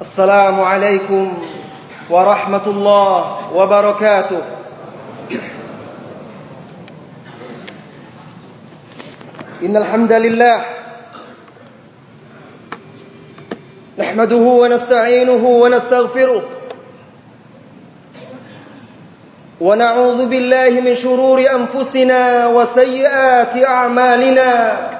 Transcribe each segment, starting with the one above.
السلام عليكم ورحمة الله وبركاته. إن الحمد لله نحمده ونستعينه ونستغفره ونعوذ بالله من شرور أنفسنا وسيئات أعمالنا.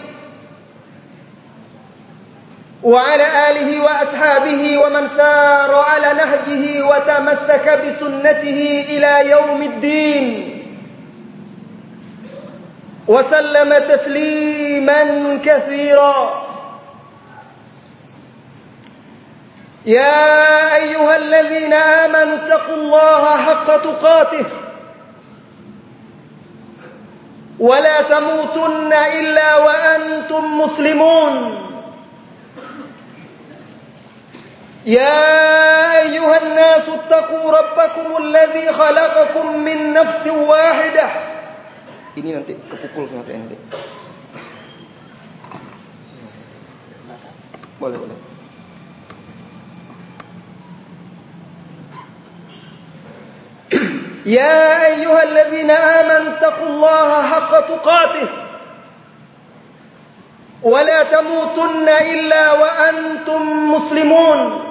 وعلى آله وأصحابه ومن سار على نهجه وتمسك بسنته إلى يوم الدين. وسلم تسليما كثيرا. يا أيها الذين آمنوا اتقوا الله حق تقاته. ولا تموتن إلا وأنتم مسلمون. يا أيها الناس اتقوا ربكم الذي خلقكم من نفس واحدة. Ini nanti kepukul sama saya nanti. Boleh boleh. يا أيها الذين آمنوا اتقوا الله حق تقاته ولا تموتن إلا وأنتم مسلمون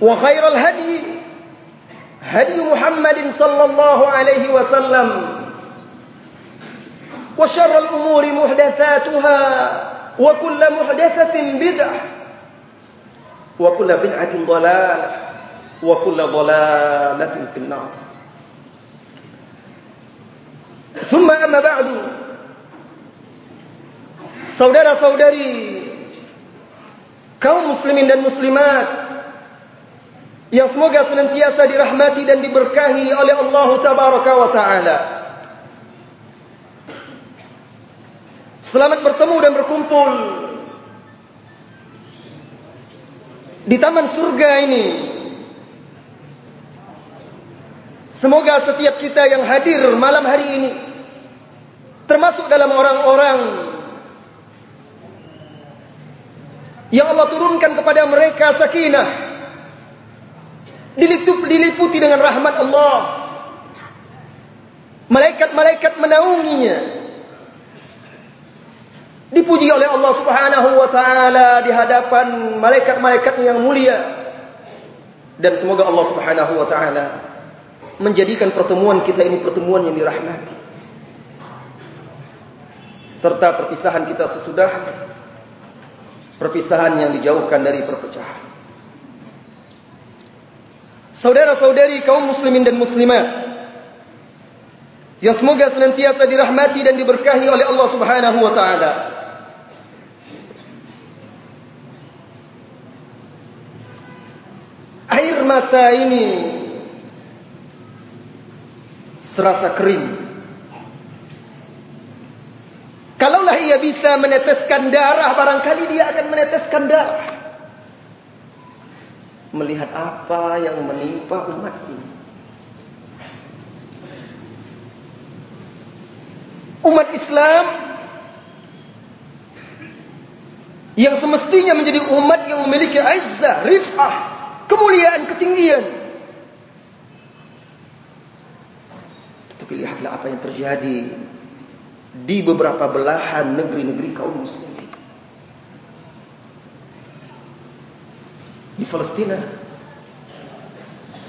وخير الهدي هدي محمد صلى الله عليه وسلم. وشر الأمور محدثاتها وكل محدثة بدعة وكل بدعة ضلالة وكل ضلالة في النار. ثم أما بعد saudara-saudari kaum muslimin dan muslimat yang semoga senantiasa dirahmati dan diberkahi oleh Allah tabaraka wa taala Selamat bertemu dan berkumpul di taman surga ini. Semoga setiap kita yang hadir malam hari ini termasuk dalam orang-orang yang Allah turunkan kepada mereka sakinah diliputi dengan rahmat Allah. Malaikat-malaikat menaunginya. Dipuji oleh Allah Subhanahu wa taala di hadapan malaikat-malaikat yang mulia. Dan semoga Allah Subhanahu wa taala menjadikan pertemuan kita ini pertemuan yang dirahmati. Serta perpisahan kita sesudah perpisahan yang dijauhkan dari perpecahan. Saudara-saudari kaum muslimin dan muslimat yang semoga senantiasa dirahmati dan diberkahi oleh Allah Subhanahu wa taala. Air mata ini serasa kering. Kalaulah dia bisa meneteskan darah, barangkali dia akan meneteskan darah. Melihat apa yang menimpa umat ini. Umat Islam yang semestinya menjadi umat yang memiliki izzah, rifah, kemuliaan, ketinggian. Tetapi lihatlah apa yang terjadi di beberapa belahan negeri-negeri kaum muslimin. Di Palestina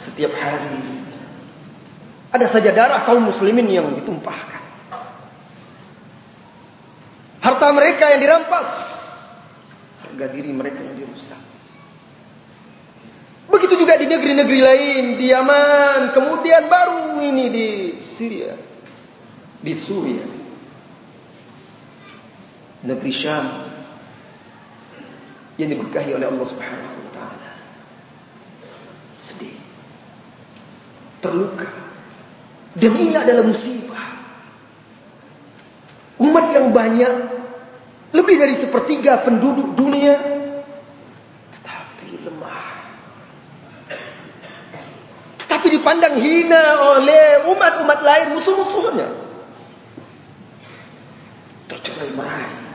setiap hari ada saja darah kaum muslimin yang ditumpahkan. Harta mereka yang dirampas, harga diri mereka yang dirusak. Begitu juga di negeri-negeri lain, di Yaman, kemudian baru ini di Syria, di Suriah negeri Syam yang diberkahi oleh Allah Subhanahu. Sedih. Terluka. Dan ini adalah musibah. Umat yang banyak lebih dari sepertiga penduduk dunia tetapi lemah. Tetapi dipandang hina oleh umat-umat lain musuh-musuhnya. Tercerai berai.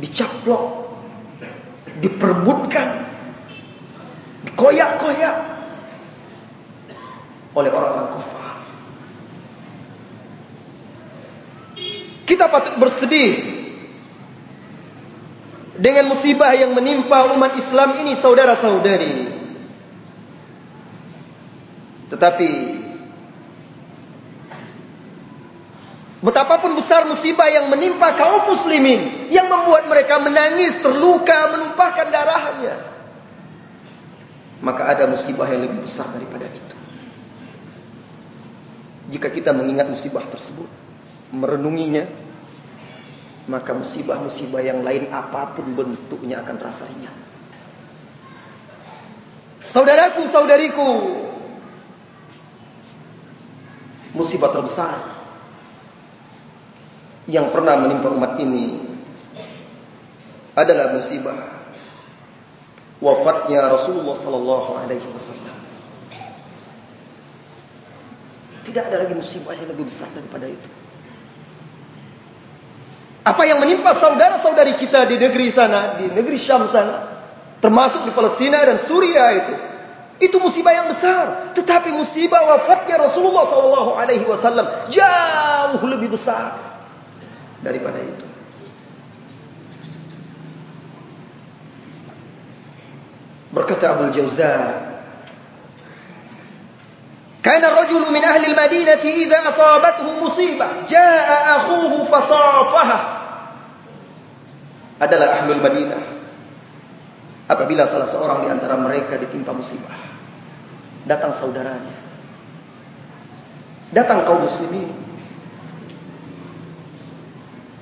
dicaplok, diperbutkan, dikoyak-koyak oleh orang-orang kufar. Kita patut bersedih dengan musibah yang menimpa umat Islam ini saudara-saudari. Tetapi Betapapun besar musibah yang menimpa kaum muslimin yang membuat mereka menangis, terluka, menumpahkan darahnya. Maka ada musibah yang lebih besar daripada itu. Jika kita mengingat musibah tersebut, merenunginya, maka musibah-musibah yang lain apapun bentuknya akan terasa ringan. Saudaraku, saudariku, musibah terbesar yang pernah menimpa umat ini adalah musibah wafatnya Rasulullah sallallahu alaihi wasallam. Tidak ada lagi musibah yang lebih besar daripada itu. Apa yang menimpa saudara-saudari kita di negeri sana, di negeri Syam sana, termasuk di Palestina dan Suriah itu, itu musibah yang besar. Tetapi musibah wafatnya Rasulullah sallallahu alaihi wasallam jauh lebih besar daripada itu. Berkata Abu Jauza, "Kana ar-rajulu min ahli al-Madinah idza asabathu musibah, jaa akhuhu fasafaha." Adalah ahli Madinah. Apabila salah seorang di antara mereka ditimpa musibah, datang saudaranya. Datang kaum muslimin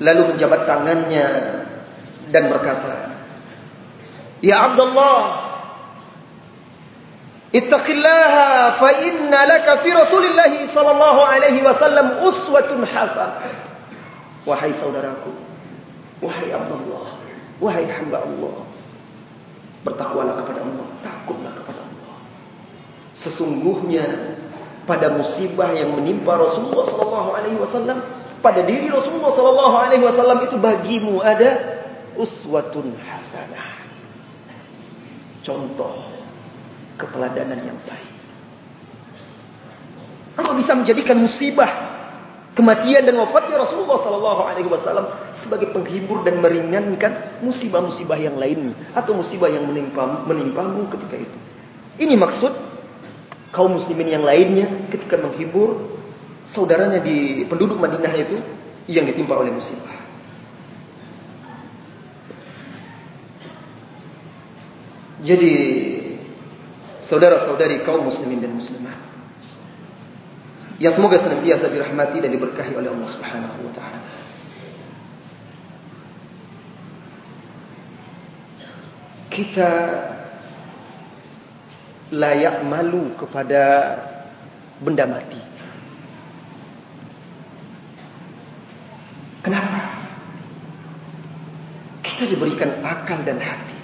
lalu menjabat tangannya dan berkata Ya Abdullah ittaqillaha fa inna laka fi Rasulillah sallallahu alaihi wasallam uswatun hasanah. Wahai saudaraku wahai Abdullah wahai hamba Allah bertakwalah kepada Allah takutlah kepada Allah. Sesungguhnya pada musibah yang menimpa Rasulullah sallallahu alaihi wasallam pada diri Rasulullah sallallahu alaihi wasallam itu bagimu ada uswatun hasanah. Contoh keteladanan yang baik. Allah bisa menjadikan musibah kematian dan wafatnya Rasulullah sallallahu alaihi wasallam sebagai penghibur dan meringankan musibah-musibah yang lain atau musibah yang menimpa menimpamu ketika itu. Ini maksud kaum muslimin yang lainnya ketika menghibur saudaranya di penduduk Madinah itu yang ditimpa oleh musibah. Jadi saudara-saudari kaum muslimin dan muslimah yang semoga senantiasa dirahmati dan diberkahi oleh Allah Subhanahu wa taala. Kita layak malu kepada benda mati. Kita diberikan akal dan hati.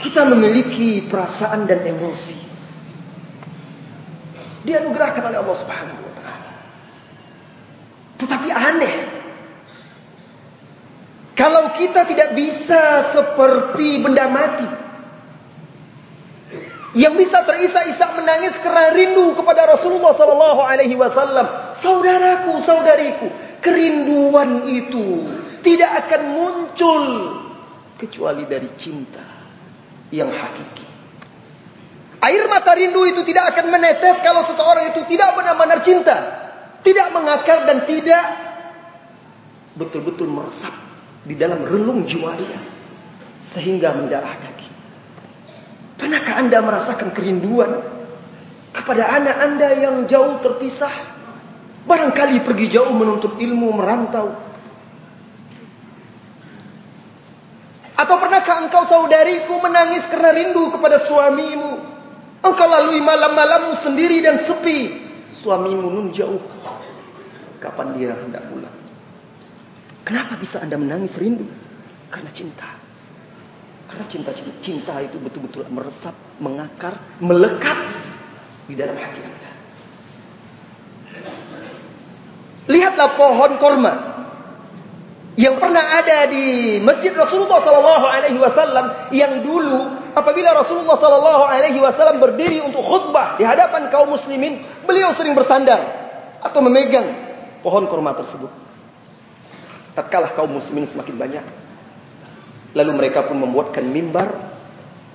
Kita memiliki perasaan dan emosi. Dianugerahkan oleh Allah Subhanahu wa taala. Tetapi aneh. Kalau kita tidak bisa seperti benda mati yang bisa terisak-isak menangis kerana rindu kepada Rasulullah sallallahu alaihi wasallam. Saudaraku, saudariku, kerinduan itu tidak akan muncul kecuali dari cinta yang hakiki. Air mata rindu itu tidak akan menetes kalau seseorang itu tidak benar-benar cinta, tidak mengakar dan tidak betul-betul meresap di dalam relung jiwa dia sehingga mendarah daging. Pernahkah anda merasakan kerinduan kepada anak anda yang jauh terpisah? Barangkali pergi jauh menuntut ilmu, merantau. Atau pernahkah engkau saudariku menangis kerana rindu kepada suamimu? Engkau lalui malam-malammu sendiri dan sepi. Suamimu nun jauh. Kapan dia hendak pulang? Kenapa bisa anda menangis rindu? Karena cinta. Karena cinta cinta itu betul-betul meresap, mengakar, melekat di dalam hati anda. Lihatlah pohon korma yang pernah ada di Masjid Rasulullah sallallahu alaihi wasallam yang dulu apabila Rasulullah sallallahu alaihi wasallam berdiri untuk khutbah di hadapan kaum muslimin, beliau sering bersandar atau memegang pohon korma tersebut. Tatkala kaum muslimin semakin banyak, Lalu mereka pun membuatkan mimbar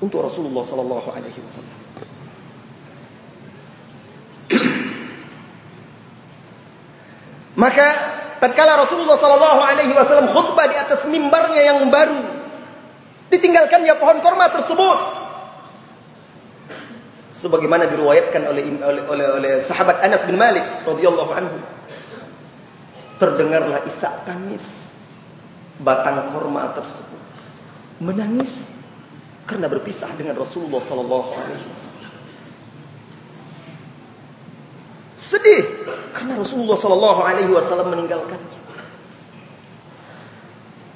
untuk Rasulullah sallallahu alaihi wasallam. Maka tatkala Rasulullah sallallahu alaihi wasallam khutbah di atas mimbarnya yang baru, ditinggalkannya pohon korma tersebut. Sebagaimana diriwayatkan oleh oleh oleh, oleh sahabat Anas bin Malik radhiyallahu anhu. Terdengarlah isak tangis batang korma tersebut menangis karena berpisah dengan Rasulullah sallallahu alaihi wasallam. Sedih karena Rasulullah sallallahu alaihi wasallam meninggalkannya.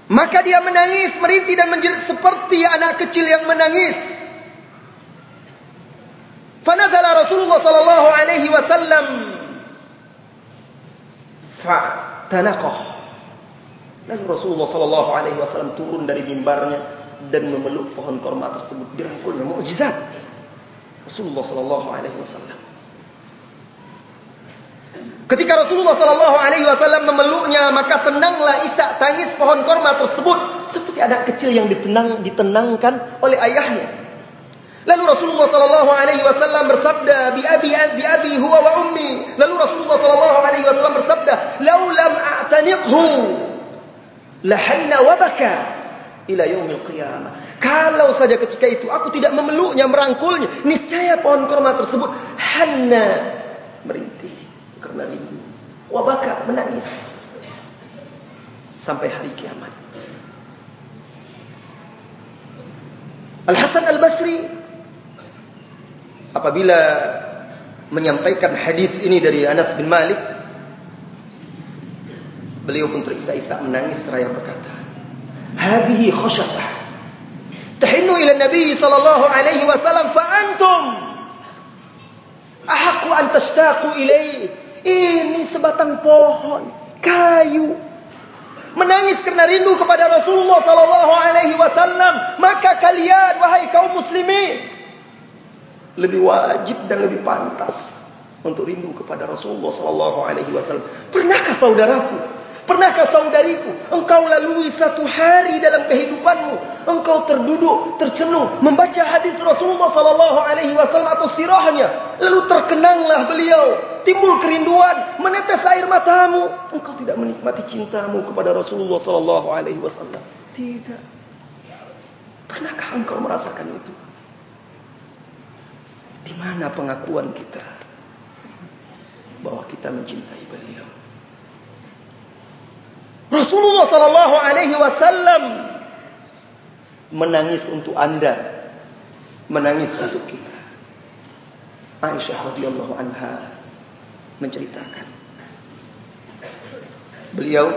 Maka dia menangis, merintih dan menjerit seperti anak kecil yang menangis. Fanazala Rasulullah sallallahu alaihi wasallam fa tanaqah Lalu Rasulullah sallallahu alaihi wasallam turun dari mimbarnya dan memeluk pohon korma tersebut dirangkulnya mukjizat. Rasulullah sallallahu alaihi wasallam. Ketika Rasulullah sallallahu alaihi wasallam memeluknya, maka tenanglah isak tangis pohon korma tersebut seperti anak kecil yang ditenang ditenangkan oleh ayahnya. Lalu Rasulullah sallallahu alaihi wasallam bersabda, "Bi abi bi abi huwa wa ummi." Lalu Rasulullah sallallahu alaihi wasallam bersabda, "Lau lam a'taniqhu lahanna wabaka ila yaumil qiyamah. Kalau saja ketika itu aku tidak memeluknya, merangkulnya, niscaya pohon kurma tersebut hanna merintih rindu. Wabaka menangis sampai hari kiamat. Al Hasan Al Basri apabila menyampaikan hadis ini dari Anas bin Malik Beliau pun terisak-isak menangis seraya berkata, "Hadhihi khashabah tahinnu ila Nabi sallallahu alaihi wasallam fa antum ahqqu an tashtaqu ilayhi." Ini sebatang pohon kayu menangis kerana rindu kepada Rasulullah sallallahu alaihi wasallam, maka kalian wahai kaum muslimin lebih wajib dan lebih pantas untuk rindu kepada Rasulullah sallallahu alaihi wasallam. Pernahkah saudaraku Pernahkah saudariku, engkau lalui satu hari dalam kehidupanmu, engkau terduduk, tercenung, membaca hadis Rasulullah sallallahu alaihi wasallam atau sirahnya, lalu terkenanglah beliau, timbul kerinduan, menetes air matamu, engkau tidak menikmati cintamu kepada Rasulullah sallallahu alaihi wasallam. Tidak. Pernahkah engkau merasakan itu? Di mana pengakuan kita bahwa kita mencintai beliau? Rasulullah sallallahu alaihi wasallam menangis untuk Anda, menangis untuk kita. Aisyah radhiyallahu anha menceritakan beliau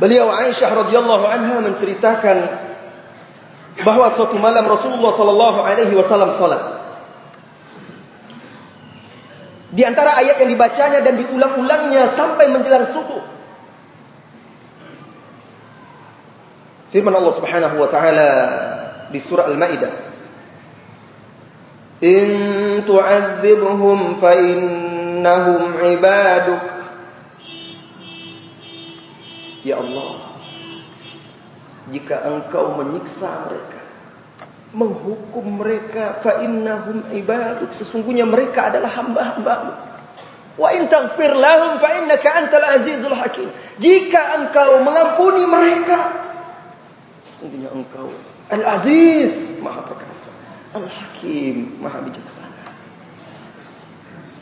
Beliau Aisyah radhiyallahu anha menceritakan bahawa suatu malam Rasulullah sallallahu alaihi wasallam salat. Di antara ayat yang dibacanya dan diulang-ulangnya sampai menjelang subuh. Firman Allah Subhanahu wa taala di surah Al-Maidah. In tu'adzibhum fa innahum 'ibaduk Ya Allah Jika engkau menyiksa mereka Menghukum mereka Fa innahum ibaduk Sesungguhnya mereka adalah hamba-hambamu. Wa in taghfir lahum Fa innaka antal azizul hakim. Jika engkau mengampuni mereka Sesungguhnya engkau Al-Aziz Maha perkasa. Al-Hakim Maha bijaksana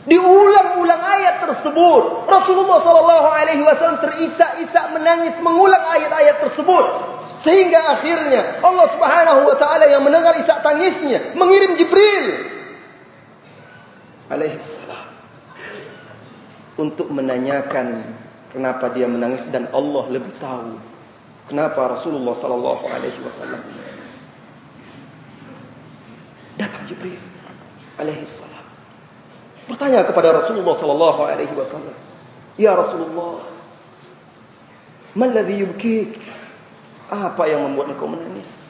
Diulang-ulang ayat tersebut. Rasulullah sallallahu alaihi wasallam terisak-isak menangis mengulang ayat-ayat tersebut. Sehingga akhirnya Allah Subhanahu wa taala yang mendengar isak tangisnya mengirim Jibril alaihi salam untuk menanyakan kenapa dia menangis dan Allah lebih tahu kenapa Rasulullah sallallahu alaihi wasallam menangis. Datang Jibril alaihi salam bertanya kepada Rasulullah sallallahu alaihi wasallam, "Ya Rasulullah, ma alladhi yubkik?" Apa yang membuat engkau menangis?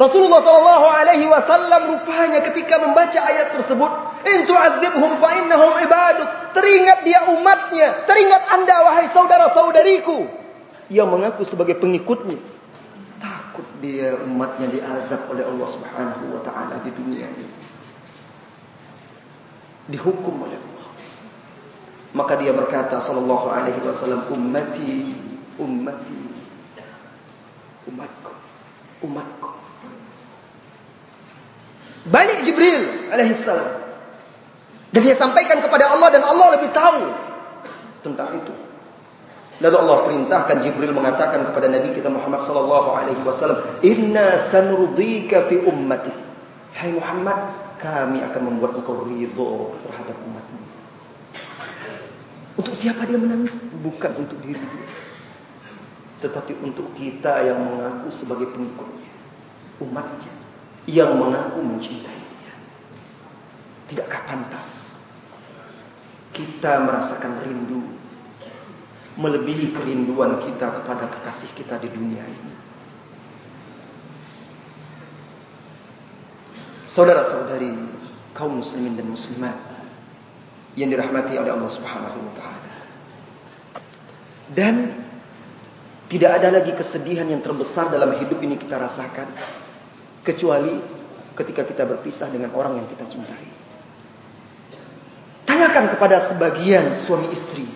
Rasulullah sallallahu alaihi wasallam rupanya ketika membaca ayat tersebut, "In tu'adzibhum fa innahum ibaduk." Teringat dia umatnya, teringat Anda wahai saudara-saudariku yang mengaku sebagai pengikutnya. Takut dia umatnya diazab oleh Allah Subhanahu wa taala di dunia ini dihukum oleh Allah. Maka dia berkata sallallahu alaihi wasallam ummati ummati umatku umatku. Balik Jibril alaihi salam. Dan dia sampaikan kepada Allah dan Allah lebih tahu tentang itu. Lalu Allah perintahkan Jibril mengatakan kepada Nabi kita Muhammad sallallahu alaihi wasallam, "Inna sanurdika fi ummati." Hai Muhammad, kami akan membuat engkau ridho terhadap umatmu. Untuk siapa dia menangis? Bukan untuk diri dia. Tetapi untuk kita yang mengaku sebagai pengikutnya. Umatnya. Yang mengaku mencintai dia. Tidakkah pantas? Kita merasakan rindu. Melebihi kerinduan kita kepada kekasih kita di dunia ini. Saudara-saudari kaum muslimin dan muslimat yang dirahmati oleh Allah Subhanahu wa taala. Dan tidak ada lagi kesedihan yang terbesar dalam hidup ini kita rasakan kecuali ketika kita berpisah dengan orang yang kita cintai. Tanyakan kepada sebagian suami istri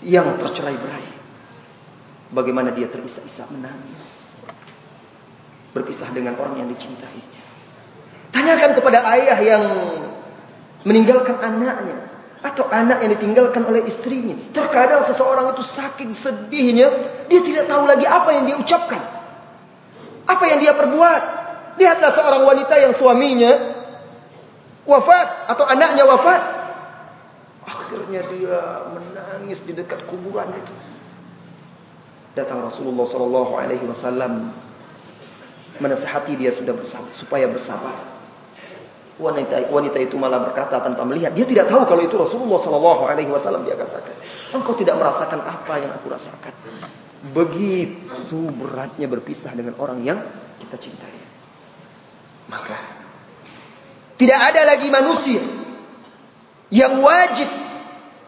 yang tercerai-berai bagaimana dia terisak-isak menangis berpisah dengan orang yang dicintainya. Tanyakan kepada ayah yang meninggalkan anaknya atau anak yang ditinggalkan oleh istrinya. Terkadang seseorang itu saking sedihnya, dia tidak tahu lagi apa yang dia ucapkan. Apa yang dia perbuat. Lihatlah seorang wanita yang suaminya wafat atau anaknya wafat. Akhirnya dia menangis di dekat kuburan itu. Datang Rasulullah sallallahu alaihi wasallam menasihati dia sudah bersabar supaya bersabar wanita wanita itu malah berkata tanpa melihat. Dia tidak tahu kalau itu Rasulullah sallallahu alaihi wasallam dia katakan. Engkau tidak merasakan apa yang aku rasakan. Begitu beratnya berpisah dengan orang yang kita cintai. Maka tidak ada lagi manusia yang wajib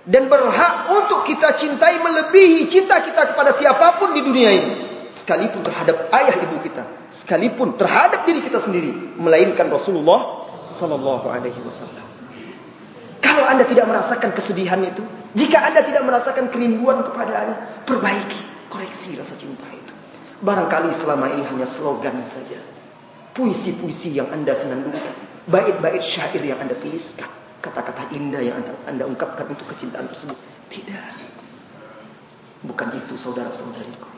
dan berhak untuk kita cintai melebihi cinta kita kepada siapapun di dunia ini. Sekalipun terhadap ayah ibu kita sekalipun terhadap diri kita sendiri melainkan Rasulullah sallallahu alaihi wasallam. Kalau Anda tidak merasakan kesedihan itu, jika Anda tidak merasakan kerinduan kepadanya, perbaiki, koreksi rasa cinta itu. Barangkali selama ini hanya slogan saja. Puisi-puisi yang Anda senandungkan, bait-bait syair yang Anda tuliskan, kata-kata indah yang anda, anda ungkapkan untuk kecintaan tersebut. Tidak. Bukan itu saudara-saudariku.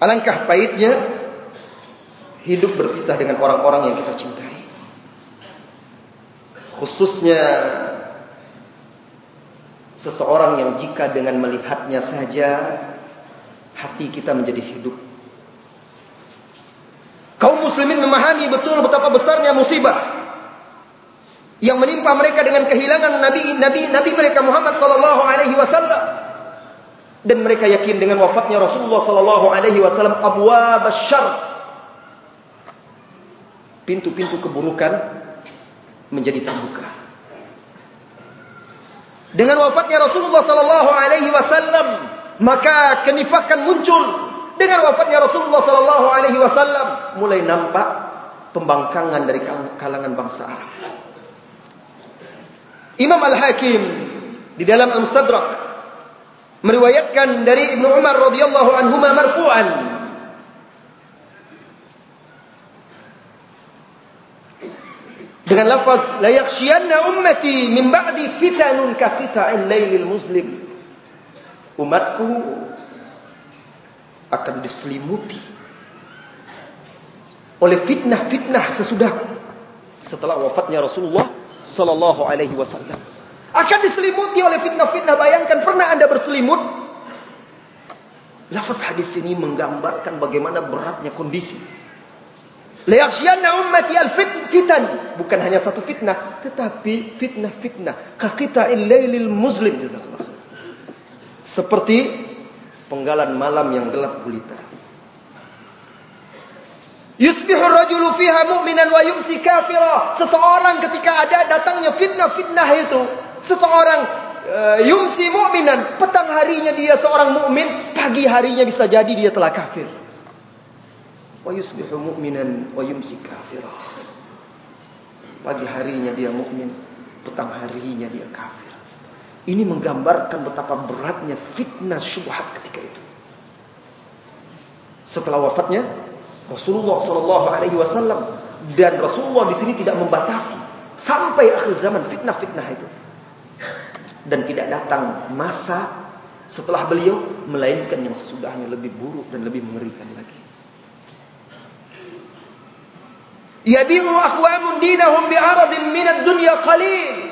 Alangkah pahitnya hidup berpisah dengan orang-orang yang kita cintai. Khususnya seseorang yang jika dengan melihatnya saja hati kita menjadi hidup. Kaum muslimin memahami betul betapa besarnya musibah yang menimpa mereka dengan kehilangan nabi nabi nabi mereka Muhammad sallallahu alaihi wasallam dan mereka yakin dengan wafatnya Rasulullah sallallahu alaihi wasallam abwab asyarr pintu-pintu keburukan menjadi terbuka. Dengan wafatnya Rasulullah sallallahu alaihi wasallam, maka kenifakan muncul. Dengan wafatnya Rasulullah sallallahu alaihi wasallam, mulai nampak pembangkangan dari kalangan bangsa Arab. Imam Al-Hakim di dalam Al-Mustadrak meriwayatkan dari Ibnu Umar radhiyallahu anhu marfu'an dengan lafaz la yakhshiyanna ummati min ba'di fitanun ka fita'il lailil muslim. Umatku akan diselimuti oleh fitnah-fitnah sesudahku setelah wafatnya Rasulullah sallallahu alaihi wasallam. Akan diselimuti oleh fitnah-fitnah. Bayangkan pernah Anda berselimut? Lafaz hadis ini menggambarkan bagaimana beratnya kondisi Layakshiyanna ummati al-fitan. Bukan hanya satu fitnah. Tetapi fitnah-fitnah. Kakita illailil muslim. Seperti penggalan malam yang gelap gulita. Yusbihu rajulu fiha mu'minan wa yumsi kafira. Seseorang ketika ada datangnya fitnah-fitnah itu. Seseorang uh, yumsi mu'minan. Petang harinya dia seorang mu'min. Pagi harinya bisa jadi dia telah kafir wa yusbihu mu'minan wa yumsi kafirah. Pagi harinya dia mukmin, petang harinya dia kafir. Ini menggambarkan betapa beratnya fitnah syubhat ketika itu. Setelah wafatnya Rasulullah sallallahu alaihi wasallam dan Rasulullah di sini tidak membatasi sampai akhir zaman fitnah-fitnah itu. Dan tidak datang masa setelah beliau melainkan yang sesudahnya lebih buruk dan lebih mengerikan lagi. Yabi'u aqwamun dinahum bi'aradin minad dunya qalil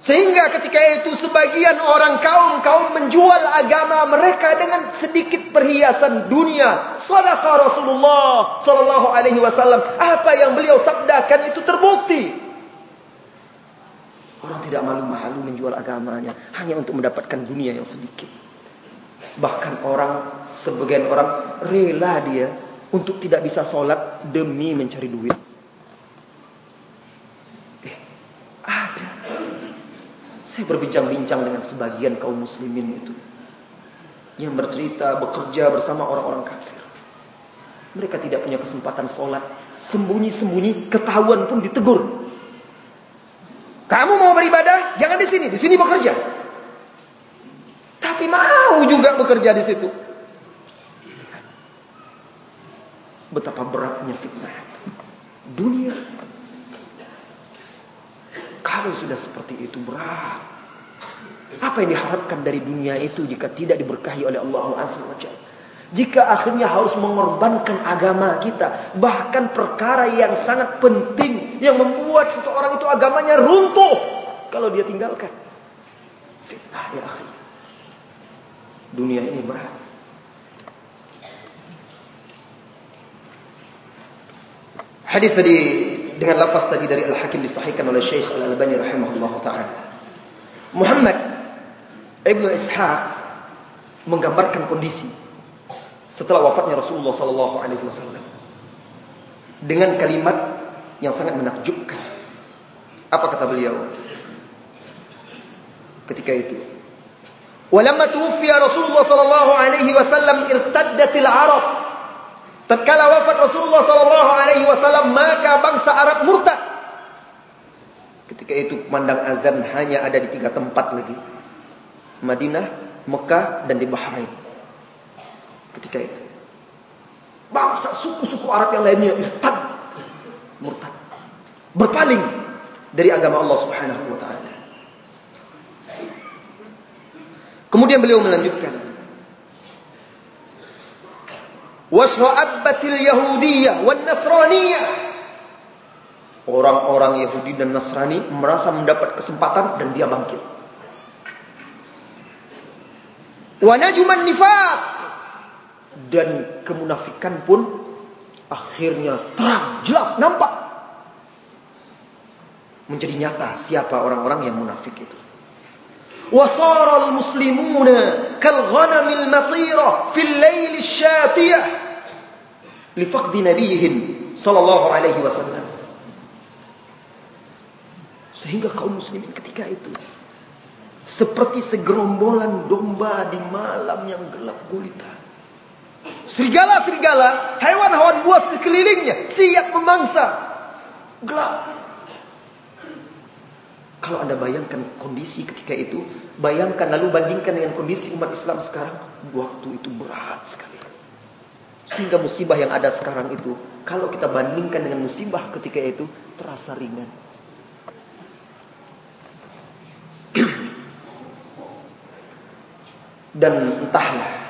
sehingga ketika itu sebagian orang kaum-kaum menjual agama mereka dengan sedikit perhiasan dunia. Sedekah Rasulullah sallallahu alaihi wasallam. Apa yang beliau sabdakan itu terbukti. Orang tidak malu-malu menjual agamanya hanya untuk mendapatkan dunia yang sedikit. Bahkan orang sebagian orang rela dia untuk tidak bisa sholat demi mencari duit. Eh, ada. Saya berbincang-bincang dengan sebagian kaum muslimin itu. Yang bercerita bekerja bersama orang-orang kafir. Mereka tidak punya kesempatan sholat. Sembunyi-sembunyi ketahuan pun ditegur. Kamu mau beribadah? Jangan di sini. Di sini bekerja. Tapi mau juga bekerja di situ. Betapa beratnya fitnah. Dunia. Kalau sudah seperti itu berat. Apa yang diharapkan dari dunia itu jika tidak diberkahi oleh Allah Azza wa Jalla? Jika akhirnya harus mengorbankan agama kita bahkan perkara yang sangat penting yang membuat seseorang itu agamanya runtuh kalau dia tinggalkan fitnah ya akhi dunia ini berat Hadis tadi dengan lafaz tadi dari Al-Hakim disahihkan oleh Syekh Al-Albani rahimahullah taala. Muhammad Ibnu Ishaq menggambarkan kondisi setelah wafatnya Rasulullah sallallahu alaihi wasallam dengan kalimat yang sangat menakjubkan. Apa kata beliau? Ketika itu, "Walamma tuwfiya Rasulullah sallallahu alaihi wasallam irtaddatil Arab Tatkala wafat Rasulullah sallallahu alaihi wasallam maka bangsa Arab murtad. Ketika itu mandang azan hanya ada di tiga tempat lagi. Madinah, Mekah dan di Bahrain. Ketika itu. Bangsa suku-suku Arab yang lainnya murtad. Murtad. Berpaling dari agama Allah Subhanahu wa taala. Kemudian beliau melanjutkan wasra'abbatil yahudiyah wan nasraniyah orang-orang Yahudi dan Nasrani merasa mendapat kesempatan dan dia bangkit Wa najuman nifaq dan kemunafikan pun akhirnya terang, jelas, nampak. Menjadi nyata siapa orang-orang yang munafik itu. Wasara al-muslimuna kal ghanamil matira fil lail li faqdi nabiyihim sallallahu alaihi wasallam. Sehingga kaum muslimin ketika itu seperti segerombolan domba di malam yang gelap gulita. Serigala-serigala, hewan-hewan buas di kelilingnya siap memangsa. Gelap. Kalau anda bayangkan kondisi ketika itu, bayangkan lalu bandingkan dengan kondisi umat Islam sekarang, waktu itu berat sekali. Sehingga musibah yang ada sekarang itu, kalau kita bandingkan dengan musibah ketika itu, terasa ringan. Dan entahlah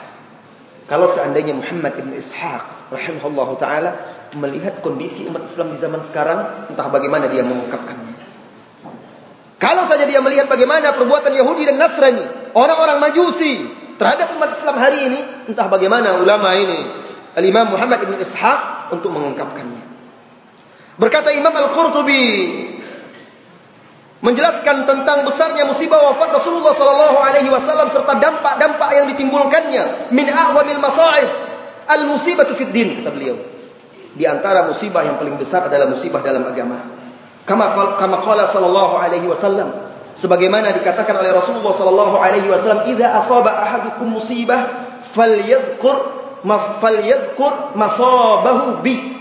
kalau seandainya Muhammad ibn Ishaq rahimahullah taala melihat kondisi umat Islam di zaman sekarang, entah bagaimana dia mengungkapkannya. Kalau saja dia melihat bagaimana perbuatan Yahudi dan Nasrani, orang-orang Majusi terhadap umat Islam hari ini, entah bagaimana ulama ini, Al-Imam Muhammad ibn Ishaq untuk mengungkapkannya. Berkata Imam Al-Qurtubi menjelaskan tentang besarnya musibah wafat Rasulullah sallallahu alaihi wasallam serta dampak-dampak yang ditimbulkannya min a'wamil masa'ib al musibatu fid din kata beliau di antara musibah yang paling besar adalah musibah dalam agama kama kama qala sallallahu alaihi wasallam sebagaimana dikatakan oleh Rasulullah sallallahu alaihi wasallam idza asaba ahadukum musibah falyadhkur mas falyadhkur masabahu bi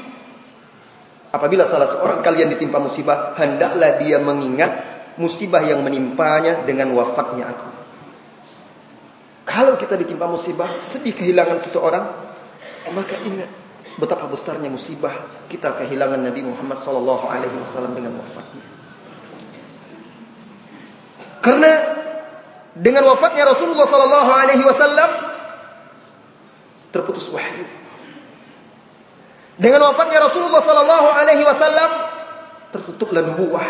Apabila salah seorang kalian ditimpa musibah, hendaklah dia mengingat musibah yang menimpanya dengan wafatnya aku. Kalau kita ditimpa musibah, sedih kehilangan seseorang, maka ingat betapa besarnya musibah kita kehilangan Nabi Muhammad sallallahu alaihi wasallam dengan wafatnya. Karena dengan wafatnya Rasulullah sallallahu alaihi wasallam terputus wahyu. Dengan wafatnya Rasulullah sallallahu alaihi wasallam tertutuplah nubuah.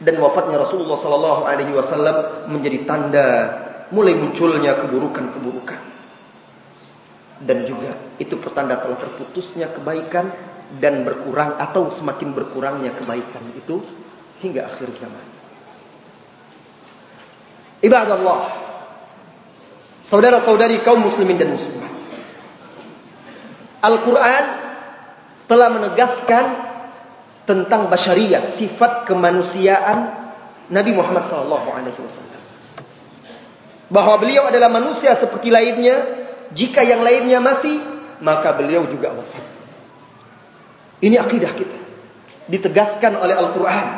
Dan wafatnya Rasulullah sallallahu alaihi wasallam menjadi tanda mulai munculnya keburukan-keburukan. Dan juga itu pertanda telah terputusnya kebaikan dan berkurang atau semakin berkurangnya kebaikan itu hingga akhir zaman. Ibadah Allah. Saudara-saudari kaum muslimin dan muslimat. Al-Quran telah menegaskan tentang basyariah, sifat kemanusiaan Nabi Muhammad SAW. Bahawa beliau adalah manusia seperti lainnya, jika yang lainnya mati, maka beliau juga wafat. Ini akidah kita. Ditegaskan oleh Al-Quran.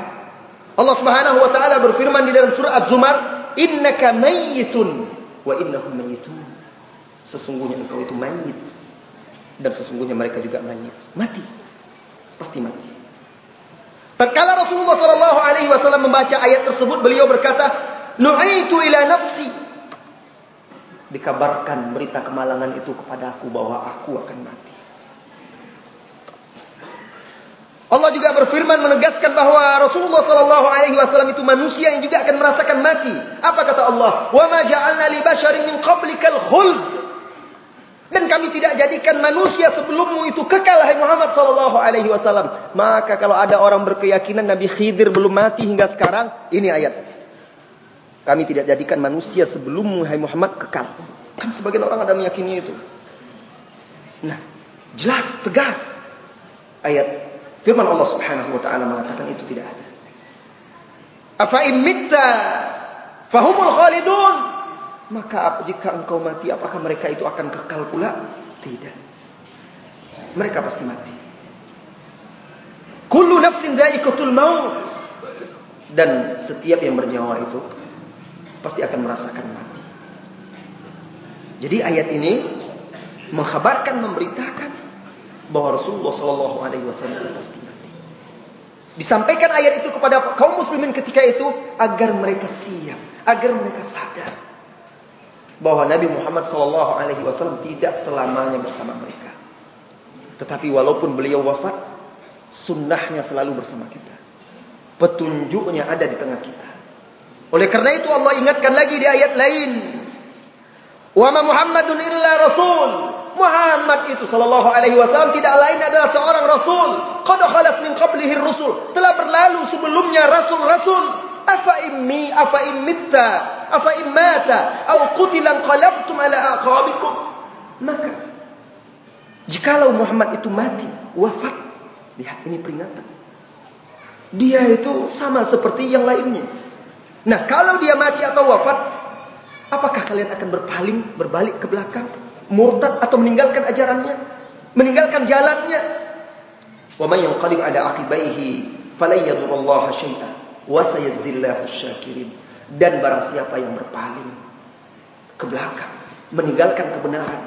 Allah Subhanahu wa taala berfirman di dalam surah Az-Zumar, "Innaka mayyitun wa innahum mayyitun." Sesungguhnya engkau itu mayit. Dan sesungguhnya mereka juga mayit. Mati. Pasti mati. Tatkala Rasulullah sallallahu alaihi wasallam membaca ayat tersebut beliau berkata nu'aitu ila nafsi. Dikabarkan berita kemalangan itu kepadaku bahwa aku akan mati Allah juga berfirman menegaskan bahwa Rasulullah sallallahu alaihi wasallam itu manusia yang juga akan merasakan mati. Apa kata Allah? "Wa ma ja'alna li basharin min qablikal khuld." Dan kami tidak jadikan manusia sebelummu itu kekal hai Muhammad sallallahu alaihi wasallam. Maka kalau ada orang berkeyakinan Nabi Khidir belum mati hingga sekarang, ini ayat. Kami tidak jadikan manusia sebelummu hai Muhammad kekal. Kan sebagian orang ada meyakini itu. Nah, jelas tegas ayat firman Allah Subhanahu wa taala mengatakan itu tidak ada. Afa imitta fahumul khalidun maka jika engkau mati apakah mereka itu akan kekal pula? Tidak. Mereka pasti mati. Kullu nafsin dha'iqatul maut. Dan setiap yang bernyawa itu pasti akan merasakan mati. Jadi ayat ini mengkhabarkan memberitakan bahwa Rasulullah sallallahu alaihi wasallam pasti mati. Disampaikan ayat itu kepada kaum muslimin ketika itu agar mereka siap, agar mereka sadar bahwa Nabi Muhammad SAW tidak selamanya bersama mereka. Tetapi walaupun beliau wafat, sunnahnya selalu bersama kita. Petunjuknya ada di tengah kita. Oleh karena itu Allah ingatkan lagi di ayat lain. Wa ma Muhammadun illa rasul. Muhammad itu sallallahu alaihi wasallam tidak lain adalah seorang rasul. Qad khalat min qablihi rusul. Telah berlalu sebelumnya rasul-rasul. Afa immi afa immitta afa immata aw qutilan qalabtum ala aqabikum. Maka jikalau Muhammad itu mati, wafat, lihat ini peringatan. Dia itu sama seperti yang lainnya. Nah, kalau dia mati atau wafat, apakah kalian akan berpaling, berbalik ke belakang? Murtad atau meninggalkan ajarannya, meninggalkan jalannya. Wa may yanqalib ala aqibaihi falan yadurullah syai'a wa sayajzillahu syakirin. Dan barang siapa yang berpaling ke belakang, meninggalkan kebenaran,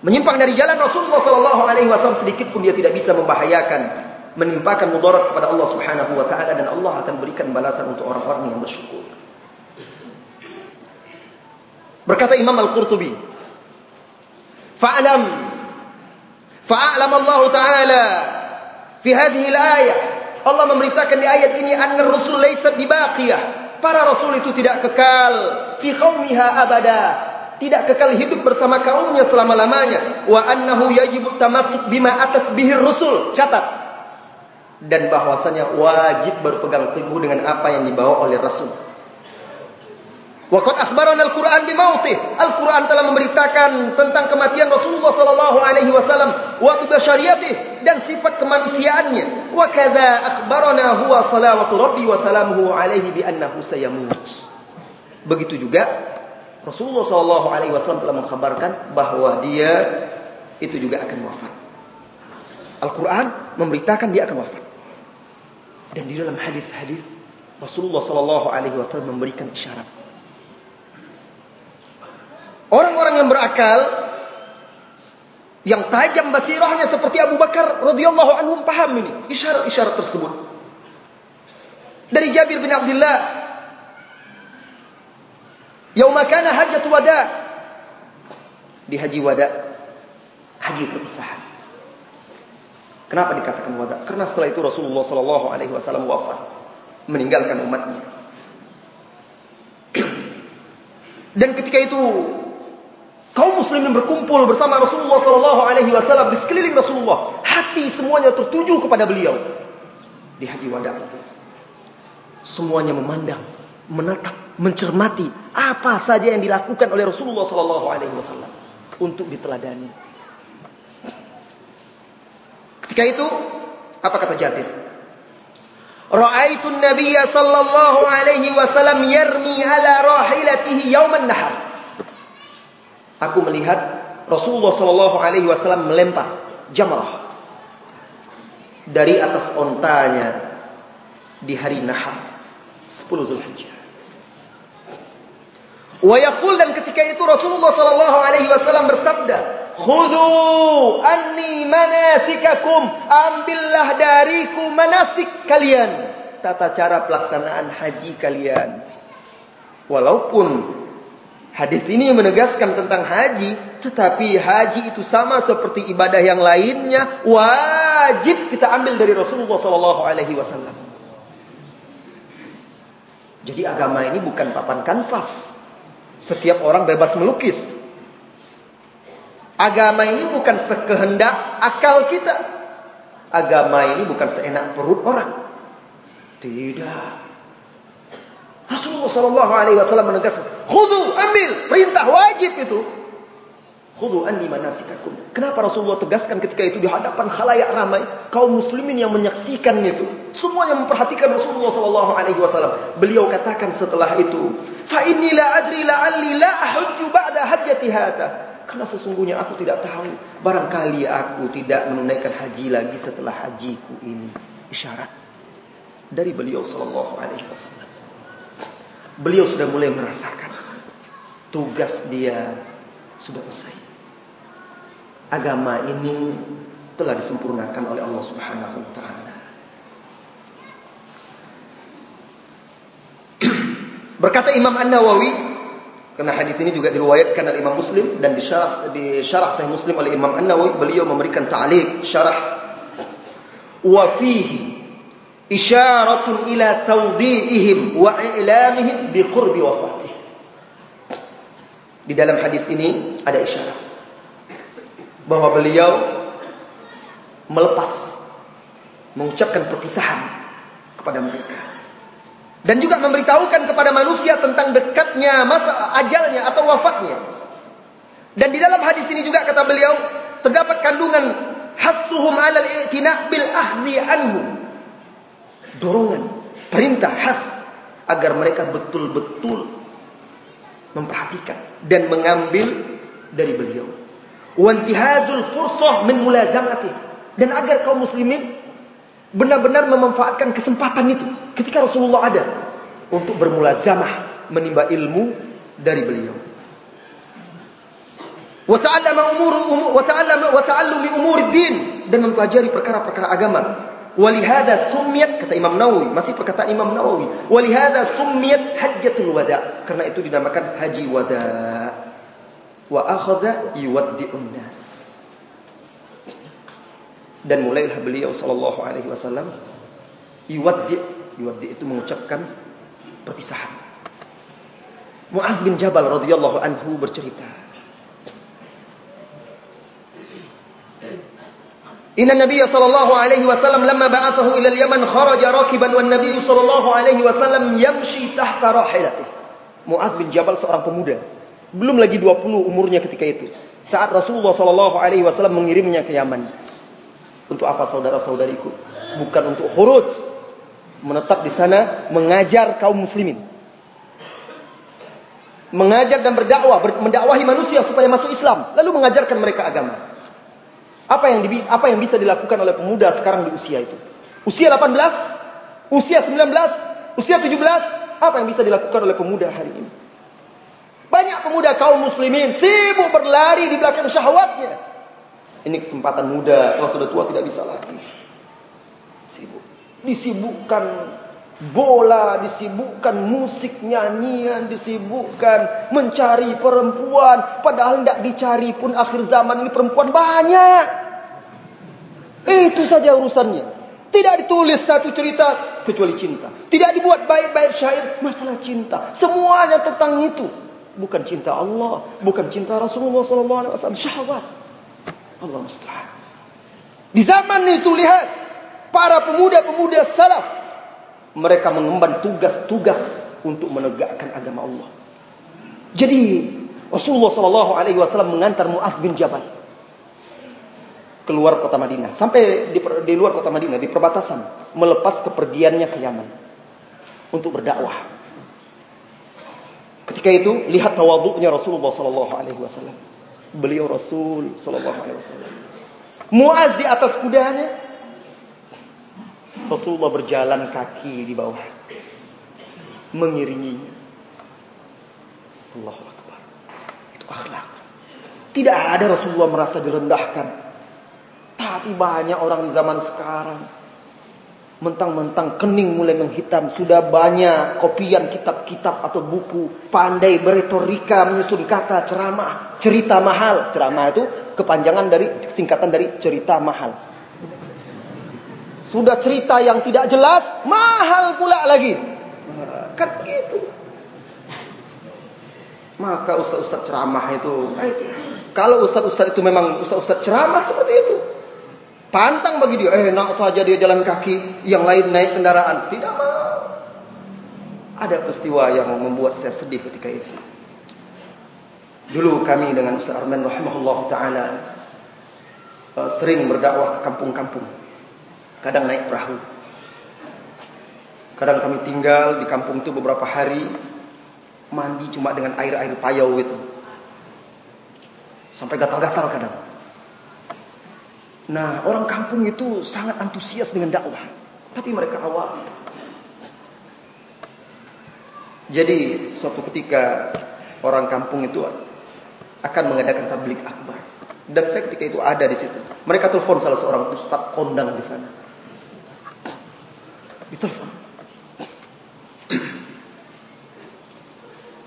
menyimpang dari jalan Rasulullah sallallahu alaihi wasallam sedikit pun dia tidak bisa membahayakan menimpakan mudarat kepada Allah Subhanahu wa taala dan Allah akan berikan balasan untuk orang-orang yang bersyukur. Berkata Imam Al-Qurtubi, فاعلم فاعلم الله تعالى في هذه الايه Allah memberitakan di ayat ini anna rasul laysa bibaqiyah para rasul itu tidak kekal fi qaumiha abada tidak kekal hidup bersama kaumnya selama-lamanya wa annahu yajibu tamassuk bima atat bihi rusul catat dan bahwasanya wajib berpegang teguh dengan apa yang dibawa oleh rasul Waqad akhbarana al-Qur'an bi mautih. Al-Qur'an telah memberitakan tentang kematian Rasulullah sallallahu alaihi wasallam wa bi basyariyatih dan sifat kemanusiaannya. Wa kadza akhbarana huwa salawatu rabbi wa salamuhu alaihi bi annahu sayamut. Begitu juga Rasulullah sallallahu alaihi wasallam telah mengkhabarkan bahwa dia itu juga akan wafat. Al-Qur'an memberitakan dia akan wafat. Dan di dalam hadis-hadis Rasulullah sallallahu alaihi wasallam memberikan isyarat Orang-orang yang berakal yang tajam basirahnya seperti Abu Bakar radhiyallahu anhu paham ini isyarat-isyarat tersebut. Dari Jabir bin Abdullah Yauma kana hajjatu wada di haji wada haji perpisahan. Kenapa dikatakan wada? Karena setelah itu Rasulullah sallallahu alaihi wasallam wafat meninggalkan umatnya. Dan ketika itu kaum muslimin berkumpul bersama Rasulullah sallallahu alaihi wasallam di sekeliling Rasulullah. Hati semuanya tertuju kepada beliau di haji wada itu. Semuanya memandang, menatap, mencermati apa saja yang dilakukan oleh Rasulullah sallallahu alaihi wasallam untuk diteladani. Ketika itu apa kata Jabir? Ra'aitu an-nabiyya sallallahu alaihi wasallam yarmi ala rahilatihi yawm an-nahar. Aku melihat Rasulullah wasallam melempar jamrah dari atas ontanya di hari Nahar 10 Zulhijjah. Wa yaqul dan ketika itu Rasulullah sallallahu alaihi wasallam bersabda, "Khudhu anni manasikakum, ambillah dariku manasik kalian, tata cara pelaksanaan haji kalian." Walaupun Hadis ini menegaskan tentang haji, tetapi haji itu sama seperti ibadah yang lainnya, wajib kita ambil dari Rasulullah sallallahu alaihi wasallam. Jadi agama ini bukan papan kanvas. Setiap orang bebas melukis. Agama ini bukan sekehendak akal kita. Agama ini bukan seenak perut orang. Tidak. Rasulullah sallallahu alaihi wasallam menegaskan, "Khudhu, ambil, perintah wajib itu." Khudhu anni manasikakum. Kenapa Rasulullah tegaskan ketika itu di hadapan khalayak ramai kaum muslimin yang menyaksikan itu? Semuanya memperhatikan Rasulullah sallallahu alaihi wasallam. Beliau katakan setelah itu, "Fa inni la adri la'alli la ahujju ba'da hajjati hadha." Karena sesungguhnya aku tidak tahu barangkali aku tidak menunaikan haji lagi setelah hajiku ini. Isyarat dari beliau sallallahu alaihi wasallam beliau sudah mulai merasakan tugas dia sudah usai. Agama ini telah disempurnakan oleh Allah Subhanahu wa taala. Berkata Imam An-Nawawi karena hadis ini juga diriwayatkan oleh Imam Muslim dan di syarah di syarah Sahih Muslim oleh Imam An-Nawawi beliau memberikan ta'liq syarah wa fihi isyaratun ila tawdi'ihim wa i'lamihim bi qurbi wafatih. Di dalam hadis ini ada isyarat bahwa beliau melepas mengucapkan perpisahan kepada mereka dan juga memberitahukan kepada manusia tentang dekatnya masa ajalnya atau wafatnya. Dan di dalam hadis ini juga kata beliau terdapat kandungan hattuhum 'ala al-i'tina' bil akhdhi anhu. Dorongan, perintah hath agar mereka betul-betul memperhatikan dan mengambil dari beliau. Wantihazul fursah min mulazamati dan agar kaum muslimin benar-benar memanfaatkan kesempatan itu ketika Rasulullah ada untuk bermulazamah menimba ilmu dari beliau. Wa ta'allama umur wa ta'allama wa ta'allumi umur din dan mempelajari perkara-perkara agama. Walihada summiyat kata Imam Nawawi. Masih perkataan Imam Nawawi. Walihada summiyat hajjatul wada. Karena itu dinamakan haji wada. Wa akhadha yuwaddi'un nas dan mulailah beliau sallallahu alaihi wasallam yuwaddi. Yuwaddi itu mengucapkan perpisahan. Muaz bin Jabal radhiyallahu anhu bercerita إن النبي صلى الله عليه وسلم لما بعثه إلى اليمن خرج راكبا والنبي صلى الله عليه وسلم يمشي تحت راحلته Muaz bin Jabal seorang pemuda belum lagi 20 umurnya ketika itu saat Rasulullah sallallahu alaihi wasallam mengirimnya ke Yaman untuk apa saudara-saudariku bukan untuk khuruj menetap di sana mengajar kaum muslimin mengajar dan berdakwah mendakwahi manusia supaya masuk Islam lalu mengajarkan mereka agama apa yang di, apa yang bisa dilakukan oleh pemuda sekarang di usia itu? Usia 18, usia 19, usia 17, apa yang bisa dilakukan oleh pemuda hari ini? Banyak pemuda kaum muslimin sibuk berlari di belakang syahwatnya. Ini kesempatan muda, kalau sudah tua tidak bisa lagi. Sibuk. Disibukkan bola, disibukkan musik, nyanyian, disibukkan mencari perempuan. Padahal tidak dicari pun akhir zaman ini perempuan banyak. Itu saja urusannya. Tidak ditulis satu cerita kecuali cinta. Tidak dibuat baik-baik syair masalah cinta. Semuanya tentang itu. Bukan cinta Allah, bukan cinta Rasulullah wasallam, syahwat. Allah musta'an. Di zaman itu lihat para pemuda-pemuda salaf mereka mengemban tugas-tugas untuk menegakkan agama Allah. Jadi Rasulullah sallallahu alaihi wasallam mengantar Muaz bin Jabal keluar kota Madinah sampai di, di luar kota Madinah di perbatasan melepas kepergiannya ke Yaman untuk berdakwah. Ketika itu lihat tawadhu'nya Rasulullah sallallahu alaihi wasallam. Beliau Rasul sallallahu alaihi wasallam. Muaz di atas kudanya Rasulullah berjalan kaki di bawah mengiringinya. Allahu akbar. Itu akhlak. Tidak ada Rasulullah merasa direndahkan. Tapi banyak orang di zaman sekarang mentang-mentang kening mulai menghitam, sudah banyak kopian kitab-kitab atau buku, pandai beretorika, menyusun kata, ceramah, cerita mahal. Ceramah itu kepanjangan dari singkatan dari cerita mahal. Sudah cerita yang tidak jelas, mahal pula lagi. Kan begitu. Maka ustaz-ustaz ceramah itu, eh, kalau ustaz-ustaz itu memang ustaz-ustaz ceramah seperti itu. Pantang bagi dia, eh nak saja dia jalan kaki, yang lain naik kendaraan. Tidak mau. Ada peristiwa yang membuat saya sedih ketika itu. Dulu kami dengan Ustaz Arman rahimahullah ta'ala eh, sering berdakwah ke kampung-kampung kadang naik perahu. Kadang kami tinggal di kampung itu beberapa hari mandi cuma dengan air-air payau itu. Sampai gatal-gatal kadang. Nah, orang kampung itu sangat antusias dengan dakwah. Tapi mereka awal. Jadi, suatu ketika orang kampung itu akan mengadakan tablik akbar. Dan saya ketika itu ada di situ. Mereka telepon salah seorang ustaz kondang di sana. Ditelepon.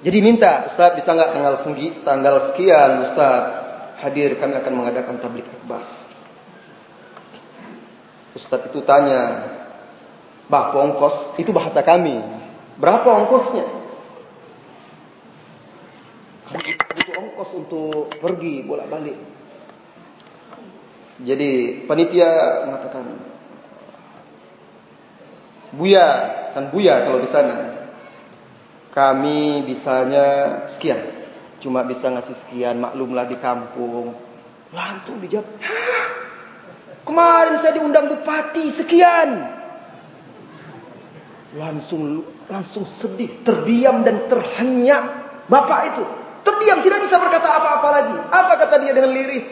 Jadi minta, Ustaz bisa enggak tanggal senggi, tanggal sekian Ustaz hadir kami akan mengadakan tablik akbar. Ustaz itu tanya, "Berapa ongkos?" Itu bahasa kami. Berapa ongkosnya? Butuh untuk pergi bolak-balik. Jadi panitia mengatakan Buya, kan Buya kalau di sana. Kami bisanya sekian. Cuma bisa ngasih sekian, maklumlah di kampung. Langsung dijawab, Kemarin saya diundang bupati sekian. Langsung langsung sedih, terdiam dan terhenyak bapak itu. Terdiam tidak bisa berkata apa-apa lagi. Apa kata dia dengan lirih?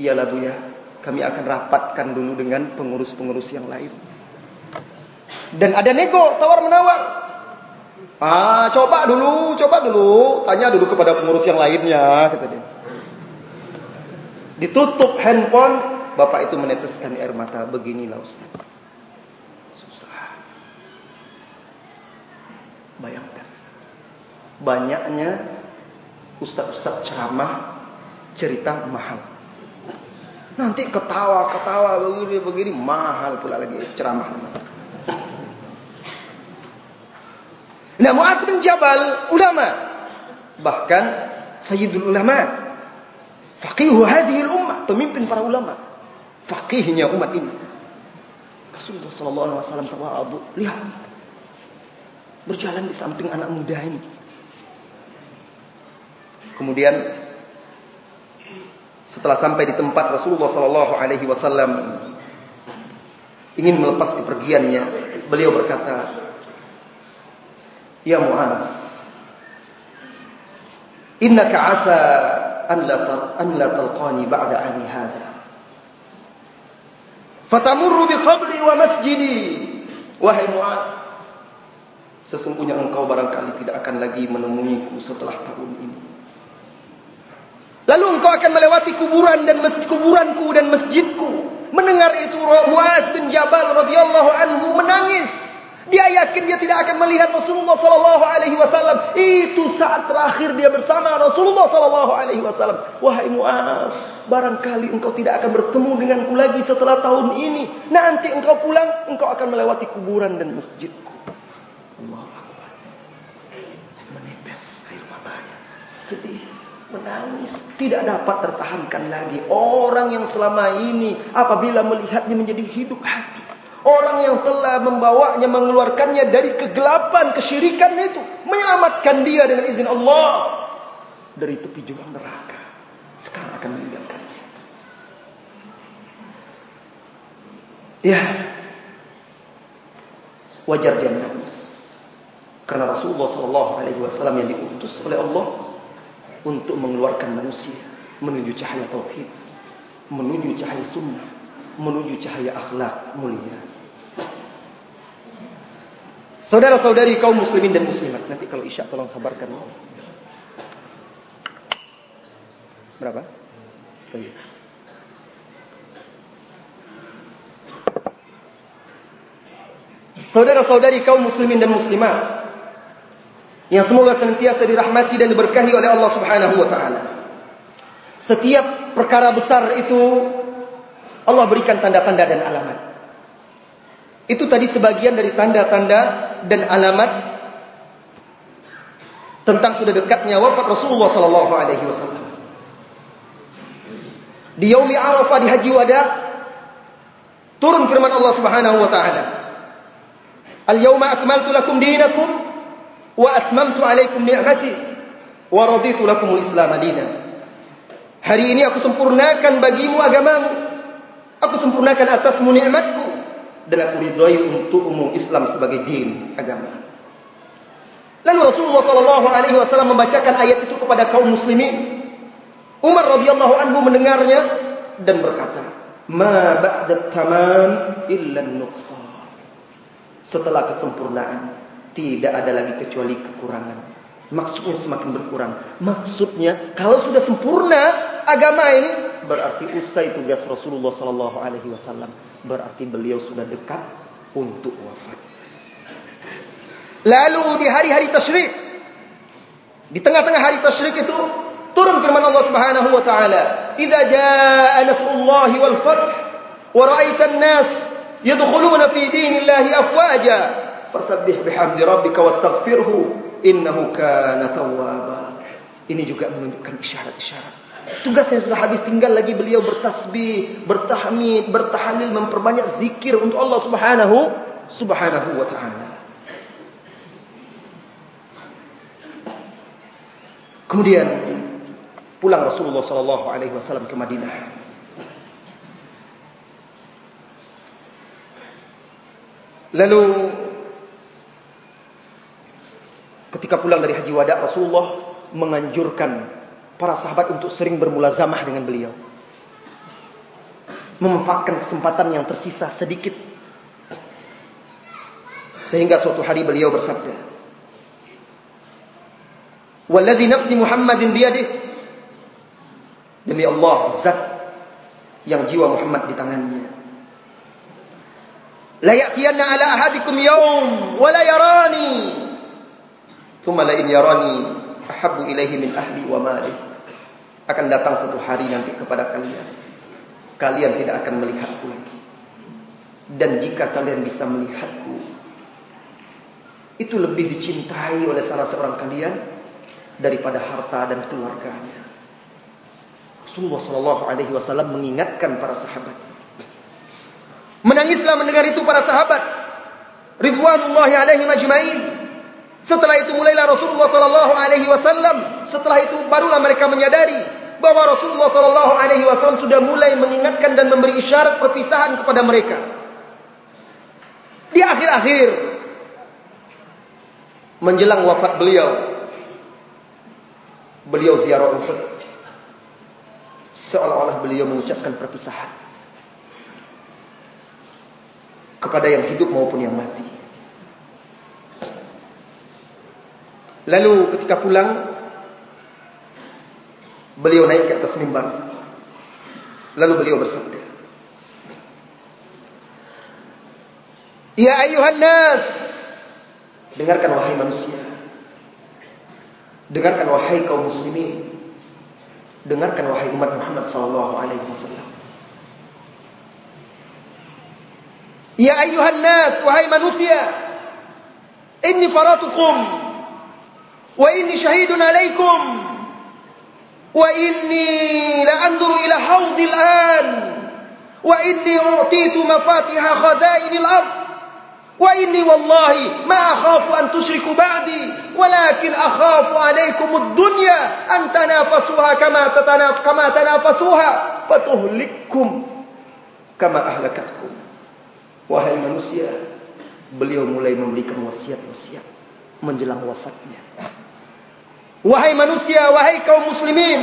Iyalah Bu ya, kami akan rapatkan dulu dengan pengurus-pengurus yang lain. Dan ada nego, tawar menawar. Ah, coba dulu, coba dulu, tanya dulu kepada pengurus yang lainnya, kata dia. Ditutup handphone, Bapak itu meneteskan air mata beginilah Ustaz. Susah. Bayangkan. Banyaknya ustaz-ustaz ceramah cerita mahal. Nanti ketawa-ketawa begini-begini mahal pula lagi ceramah. Nah, Mu'ad bin Jabal ulama bahkan sayyidul ulama faqihu hadhihi al-ummah pemimpin para ulama faqihnya umat ini. Rasulullah sallallahu alaihi wasallam terwadu, lihat. Berjalan di samping anak muda ini. Kemudian setelah sampai di tempat Rasulullah sallallahu alaihi wasallam ingin melepas kepergiannya, beliau berkata, "Ya Mu'adz, innaka asa an la an la talqani ba'da 'ami hadha." Fatamurru bi qabri wa masjidi. Wahai Mu'ad, sesungguhnya engkau barangkali tidak akan lagi menemuiku setelah tahun ini. Lalu engkau akan melewati kuburan dan masjid kuburanku dan masjidku. Mendengar itu Mu'az bin Jabal radhiyallahu. Dia yakin dia tidak akan melihat Rasulullah sallallahu alaihi wasallam. Itu saat terakhir dia bersama Rasulullah sallallahu alaihi wasallam. Wahai Muaz, barangkali engkau tidak akan bertemu denganku lagi setelah tahun ini. Nanti engkau pulang, engkau akan melewati kuburan dan masjidku. Allahu akbar. Menetes air matanya. Sedih, menangis, tidak dapat tertahankan lagi. Orang yang selama ini apabila melihatnya menjadi hidup hati Orang yang telah membawanya, mengeluarkannya dari kegelapan, kesyirikan itu. Menyelamatkan dia dengan izin Allah. Dari tepi jurang neraka. Sekarang akan meninggalkannya. Ya. Wajar dia menangis. Karena Rasulullah SAW yang diutus oleh Allah. Untuk mengeluarkan manusia. Menuju cahaya tauhid. Menuju cahaya sunnah. Menuju cahaya akhlak mulia. Saudara-saudari kaum muslimin dan muslimat. Nanti kalau isya tolong kabarkan. Berapa? Baik. Saudara-saudari kaum muslimin dan muslimat. Yang semoga senantiasa dirahmati dan diberkahi oleh Allah subhanahu wa ta'ala. Setiap perkara besar itu Allah berikan tanda-tanda dan alamat. Itu tadi sebagian dari tanda-tanda dan alamat tentang sudah dekatnya wafat Rasulullah sallallahu alaihi wasallam. Di yaumi Arafah di haji wada turun firman Allah Subhanahu wa taala. Al-yawma akmaltu lakum dinakum wa atmamtu alaikum ni'mati wa raditu lakum al-islam. Hari ini aku sempurnakan bagimu agamamu. Aku sempurnakan atasmu nikmatku dan aku ridhai untukmu Islam sebagai din agama. Lalu Rasulullah wasallam membacakan ayat itu kepada kaum muslimin. Umar radhiyallahu anhu mendengarnya dan berkata, "Ma ba'da tamam illa an-nuqsan." Setelah kesempurnaan tidak ada lagi kecuali kekurangan. Maksudnya semakin berkurang. Maksudnya kalau sudah sempurna agama ini berarti usai tugas Rasulullah sallallahu alaihi wasallam berarti beliau sudah dekat untuk wafat. Lalu di hari-hari tasyrik di tengah-tengah hari tasyrik itu turun firman Allah Subhanahu wa taala, "Idza jaa nasrullahi wal fath wa ra'aita an-nas yadkhuluna fi dinillahi afwaja fasabbih bihamdi rabbika wastaghfirhu innahu kana tawwaba." Ini juga menunjukkan isyarat-isyarat. Tugasnya sudah habis tinggal lagi beliau bertasbih, bertahmid, bertahlil, memperbanyak zikir untuk Allah Subhanahu Subhanahu wa taala. Kemudian pulang Rasulullah sallallahu alaihi wasallam ke Madinah. Lalu ketika pulang dari haji wada Rasulullah menganjurkan para sahabat untuk sering bermulazamah dengan beliau. Memanfaatkan kesempatan yang tersisa sedikit. Sehingga suatu hari beliau bersabda. Walladhi nafsi Muhammadin biyadih. Demi Allah, zat yang jiwa Muhammad di tangannya. La ya'tiyanna ala ahadikum yawm wa la yarani. Thumma la in yarani ahabbu ilaihi min ahli wa mali. Akan datang satu hari nanti kepada kalian. Kalian tidak akan melihatku lagi. Dan jika kalian bisa melihatku itu lebih dicintai oleh salah seorang kalian daripada harta dan keluarganya. Rasulullah sallallahu alaihi wasallam mengingatkan para sahabat. Menangislah mendengar itu para sahabat. Ridwanullahi alaihi majma'in setelah itu mulailah Rasulullah sallallahu alaihi wasallam. Setelah itu barulah mereka menyadari bahwa Rasulullah sallallahu alaihi wasallam sudah mulai mengingatkan dan memberi isyarat perpisahan kepada mereka. Di akhir-akhir menjelang wafat beliau beliau ziarah Uhud. Seolah-olah beliau mengucapkan perpisahan kepada yang hidup maupun yang mati. Lalu ketika pulang beliau naik ke atas mimbar. Lalu beliau bersabda, "Ya ayuhan nas, dengarkan wahai manusia. Dengarkan wahai kaum muslimin. Dengarkan wahai umat Muhammad sallallahu alaihi wasallam. Ya ayuhan nas, wahai manusia, inni faratukum وإني شهيد عليكم. وإني لأنظر إلى حوض الآن. وإني أعطيت مفاتيح خزائن الأرض. وإني والله ما أخاف أن تشركوا بعدي ولكن أخاف عليكم الدنيا أن تنافسوها كما, تتناف كما تنافسوها. فتهلككم كما أهلكتكم. Wahai manusia, beliau mulai memberikan wasiat-wasiat menjelang wafatnya. Wahai manusia, wahai kaum muslimin,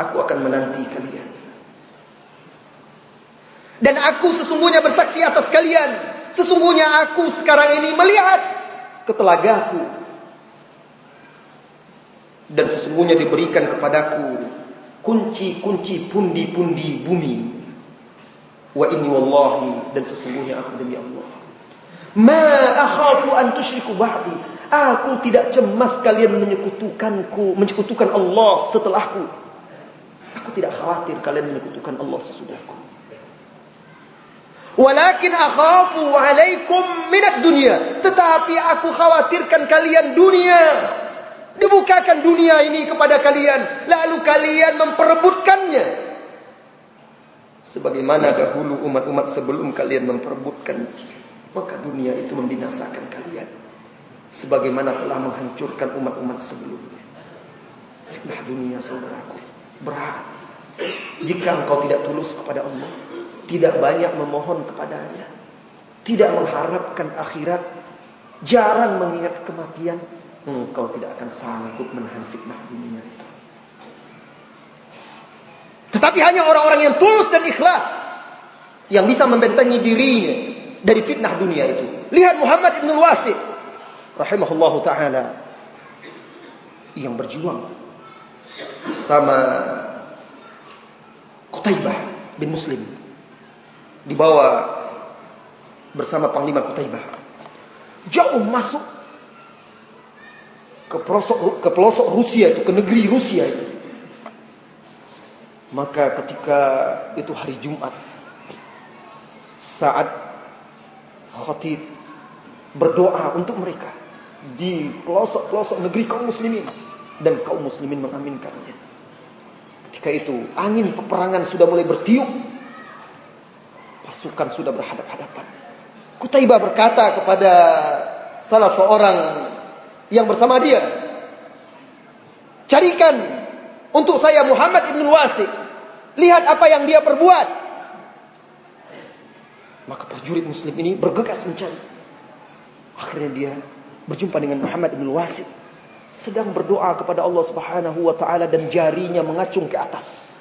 aku akan menanti kalian. Dan aku sesungguhnya bersaksi atas kalian. Sesungguhnya aku sekarang ini melihat ketelagaku. Dan sesungguhnya diberikan kepadaku kunci-kunci pundi-pundi bumi. Wa inni wallahi dan sesungguhnya aku demi Allah. Ma akhafu an tusyriku ba'di. Aku tidak cemas kalian menyekutukanku, menyekutukan Allah setelahku. Aku tidak khawatir kalian menyekutukan Allah sesudahku. Walakin akhafu alaikum minat dunia. Tetapi aku khawatirkan kalian dunia. Dibukakan dunia ini kepada kalian. Lalu kalian memperebutkannya. Sebagaimana dahulu umat-umat sebelum kalian memperebutkan. Maka dunia itu membinasakan kalian sebagaimana telah menghancurkan umat-umat sebelumnya. Fitnah dunia saudaraku berat. Jika engkau tidak tulus kepada Allah, tidak banyak memohon kepadanya, tidak mengharapkan akhirat, jarang mengingat kematian, engkau tidak akan sanggup menahan fitnah dunia itu. Tetapi hanya orang-orang yang tulus dan ikhlas yang bisa membentengi dirinya dari fitnah dunia itu. Lihat Muhammad ibn Wasid rahimahullahu taala. Yang berjuang bersama Qutaibah bin Muslim. Dibawa bersama Panglima Qutaibah. Jauh masuk ke pelosok ke pelosok Rusia itu ke negeri Rusia itu. Maka ketika itu hari Jumat saat khatib berdoa untuk mereka di pelosok-pelosok negeri kaum muslimin dan kaum muslimin mengaminkannya. Ketika itu angin peperangan sudah mulai bertiup. Pasukan sudah berhadap-hadapan. Kutaibah berkata kepada salah seorang yang bersama dia. Carikan untuk saya Muhammad ibn Wasi. Lihat apa yang dia perbuat. Maka prajurit muslim ini bergegas mencari. Akhirnya dia berjumpa dengan Muhammad ibn Wasi sedang berdoa kepada Allah Subhanahu wa taala dan jarinya mengacung ke atas.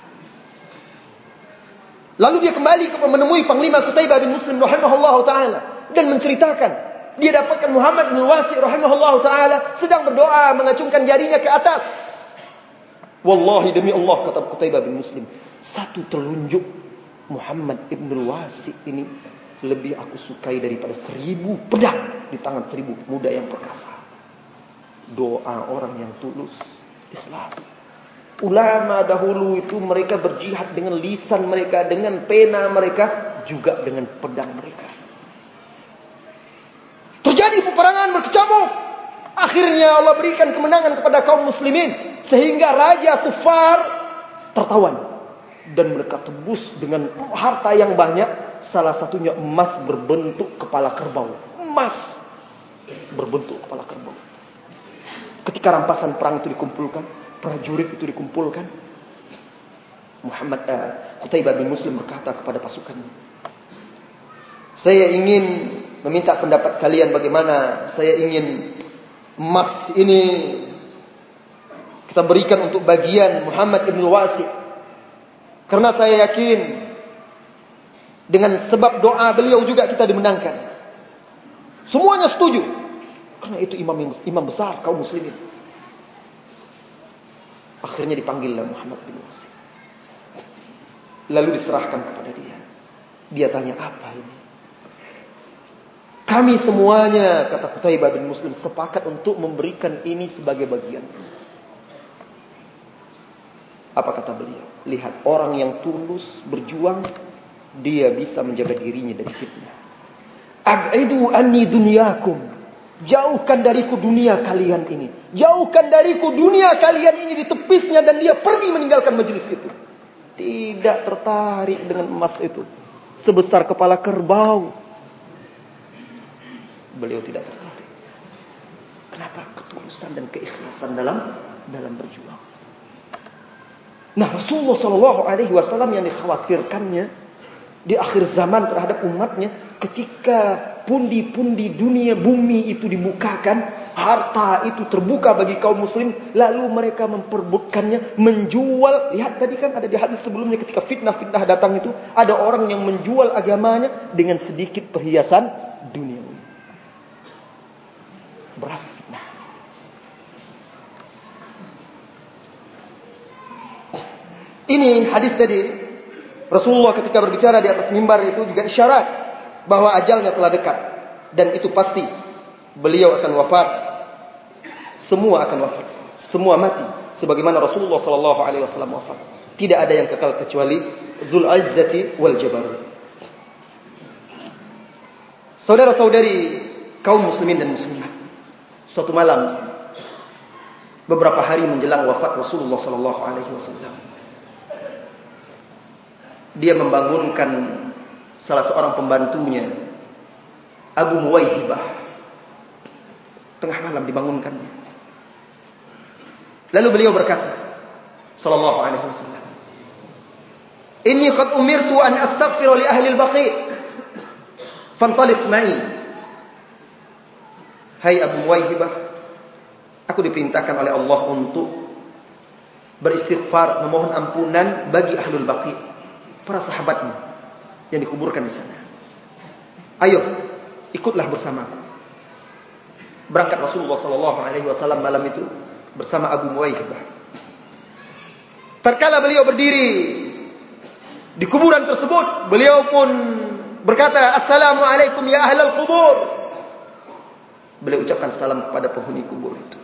Lalu dia kembali ke menemui Panglima Qutaibah bin Muslim rahimahullah taala dan menceritakan dia dapatkan Muhammad bin Wasi rahimahullah taala sedang berdoa mengacungkan jarinya ke atas. Wallahi demi Allah kata Qutaibah bin Muslim, satu telunjuk Muhammad ibn Wasi ini lebih aku sukai daripada seribu pedang di tangan seribu pemuda yang perkasa doa orang yang tulus, ikhlas. Ulama dahulu itu mereka berjihad dengan lisan mereka, dengan pena mereka, juga dengan pedang mereka. Terjadi peperangan berkecamuk. Akhirnya Allah berikan kemenangan kepada kaum muslimin. Sehingga raja kufar tertawan. Dan mereka tebus dengan harta yang banyak. Salah satunya emas berbentuk kepala kerbau. Emas berbentuk kepala kerbau. Ketika rampasan perang itu dikumpulkan, prajurit itu dikumpulkan, Muhammad uh, Qutaibah bin Muslim berkata kepada pasukannya, "Saya ingin meminta pendapat kalian bagaimana saya ingin emas ini kita berikan untuk bagian Muhammad bin Wasi. Karena saya yakin dengan sebab doa beliau juga kita dimenangkan. Semuanya setuju. Karena itu imam imam besar kaum muslimin. Akhirnya dipanggillah Muhammad bin Wasim. Lalu diserahkan kepada dia. Dia tanya apa ini? Kami semuanya, kata Qutaibah bin Muslim, sepakat untuk memberikan ini sebagai bagian. Apa kata beliau? Lihat orang yang tulus berjuang, dia bisa menjaga dirinya dari fitnah. Ab'idu anni dunyakum. Jauhkan dariku dunia kalian ini. Jauhkan dariku dunia kalian ini di tepisnya dan dia pergi meninggalkan majlis itu. Tidak tertarik dengan emas itu. Sebesar kepala kerbau. Beliau tidak tertarik. Kenapa? Ketulusan dan keikhlasan dalam dalam berjuang. Nah Rasulullah Shallallahu Alaihi Wasallam yang dikhawatirkannya di akhir zaman terhadap umatnya ketika pundi-pundi dunia bumi itu dibukakan, harta itu terbuka bagi kaum muslim, lalu mereka memperbutkannya, menjual. Lihat tadi kan ada di hadis sebelumnya ketika fitnah-fitnah datang itu, ada orang yang menjual agamanya dengan sedikit perhiasan dunia. Berapa fitnah? Ini hadis tadi Rasulullah ketika berbicara di atas mimbar itu juga isyarat bahwa ajalnya telah dekat. Dan itu pasti beliau akan wafat. Semua akan wafat. Semua mati sebagaimana Rasulullah sallallahu alaihi wasallam wafat. Tidak ada yang kekal kecuali dzul izzati wal jabarut saudara-saudari kaum muslimin dan muslimat suatu malam beberapa hari menjelang wafat Rasulullah sallallahu alaihi wasallam dia membangunkan salah seorang pembantunya Abu Muwaihibah. Tengah malam dibangunkan. Lalu beliau berkata sallallahu alaihi wasallam inni qad umirtu an astaghfira li ahli al-baqi. Fantaliq ma'i. Hai Abu Muwaihibah aku diperintahkan oleh Allah untuk beristighfar memohon ampunan bagi ahlul baqi para sahabatmu yang dikuburkan di sana. Ayo, ikutlah bersamaku. Berangkat Rasulullah sallallahu alaihi wasallam malam itu bersama Abu Muwaihibah. Terkala beliau berdiri di kuburan tersebut, beliau pun berkata, "Assalamualaikum ya ahlal kubur." Beliau ucapkan salam kepada penghuni kubur itu.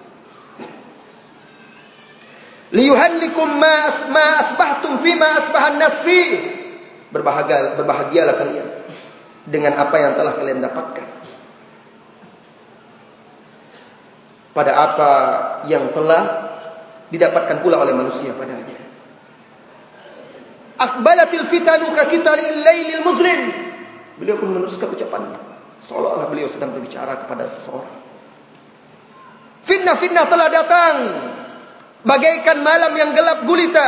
Liyuhallikum ma asma asbahtum fi ma asbahan nas fihi berbahagia berbahagialah kalian dengan apa yang telah kalian dapatkan pada apa yang telah didapatkan pula oleh manusia padanya. Akbalatil fitanu ka kitalil lailil muslim. Beliau pun meneruskan ucapannya. Seolah-olah beliau sedang berbicara kepada seseorang. Fitnah-fitnah telah datang. Bagaikan malam yang gelap gulita.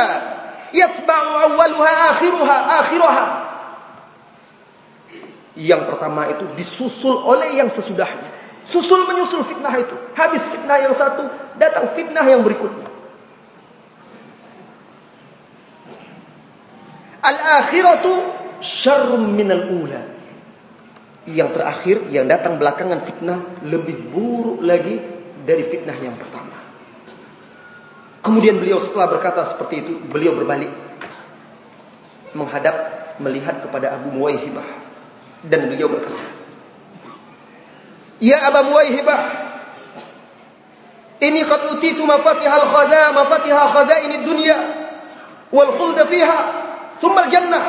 Yatba'u awwaluha akhiruha akhiruha. Yang pertama itu disusul oleh yang sesudahnya. Susul menyusul fitnah itu. Habis fitnah yang satu, datang fitnah yang berikutnya. Al-akhiratu syarrum minal ula. Yang terakhir, yang datang belakangan fitnah, lebih buruk lagi dari fitnah yang pertama. Kemudian beliau setelah berkata seperti itu, beliau berbalik menghadap melihat kepada Abu Muwaihibah dan beliau berkata, "Ya Abu Muwaihibah, ini qad utitu mafatih al-khada, mafatih al-khada ini dunia wal khuld fiha, thumma al-jannah.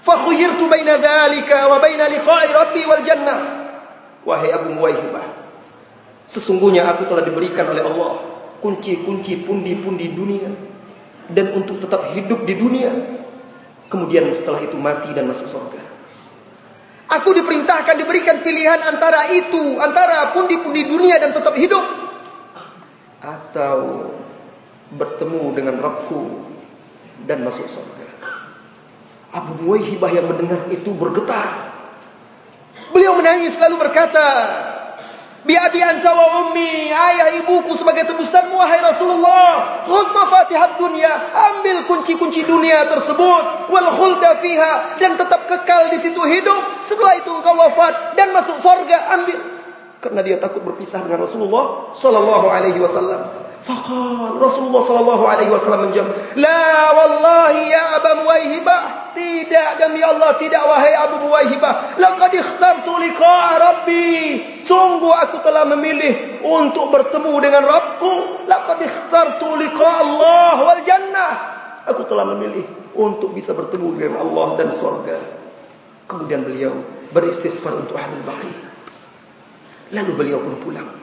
Fa khuyirtu baina dhalika wa baina liqa'i Rabbi wal jannah." Wahai Abu Muwaihibah, sesungguhnya aku telah diberikan oleh Allah kunci-kunci pundi-pundi dunia dan untuk tetap hidup di dunia kemudian setelah itu mati dan masuk surga aku diperintahkan diberikan pilihan antara itu antara pundi-pundi dunia dan tetap hidup atau bertemu dengan Rabbku dan masuk surga Abu Muwaihibah yang mendengar itu bergetar. Beliau menangis lalu berkata, Bi abi anta wa ummi, ayah ibuku sebagai tebusanmu wahai Rasulullah. Khudh mafatihat dunia, ambil kunci-kunci dunia tersebut wal khulda fiha dan tetap kekal di situ hidup. Setelah itu engkau wafat dan masuk surga, ambil. Karena dia takut berpisah dengan Rasulullah sallallahu alaihi wasallam. Faqal Rasulullah sallallahu alaihi wasallam menjawab, "La wallahi ya Abu Muwaihibah, tidak demi Allah tidak wahai Abu Muwaihibah, laqad ikhtartu liqa'a Rabbi." Sungguh aku telah memilih untuk bertemu dengan Rabbku. Laqad ikhtartu liqa'a Allah wal jannah. Aku telah memilih untuk bisa bertemu dengan Allah dan surga. Kemudian beliau beristighfar untuk ahli baqi. Lalu beliau pun pulang.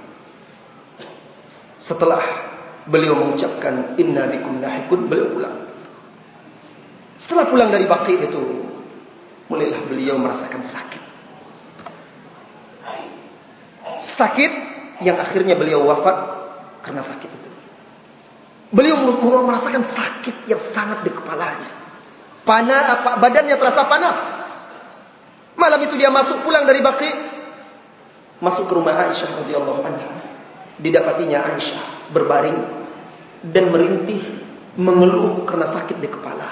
Setelah beliau mengucapkan inna bikum lahikun, beliau pulang. Setelah pulang dari baki itu, mulailah beliau merasakan sakit. Sakit yang akhirnya beliau wafat karena sakit itu. Beliau merasakan sakit yang sangat di kepalanya. Panas apa badannya terasa panas. Malam itu dia masuk pulang dari baki, masuk ke rumah Aisyah radhiyallahu anha didapatinya Aisyah berbaring dan merintih mengeluh karena sakit di kepala.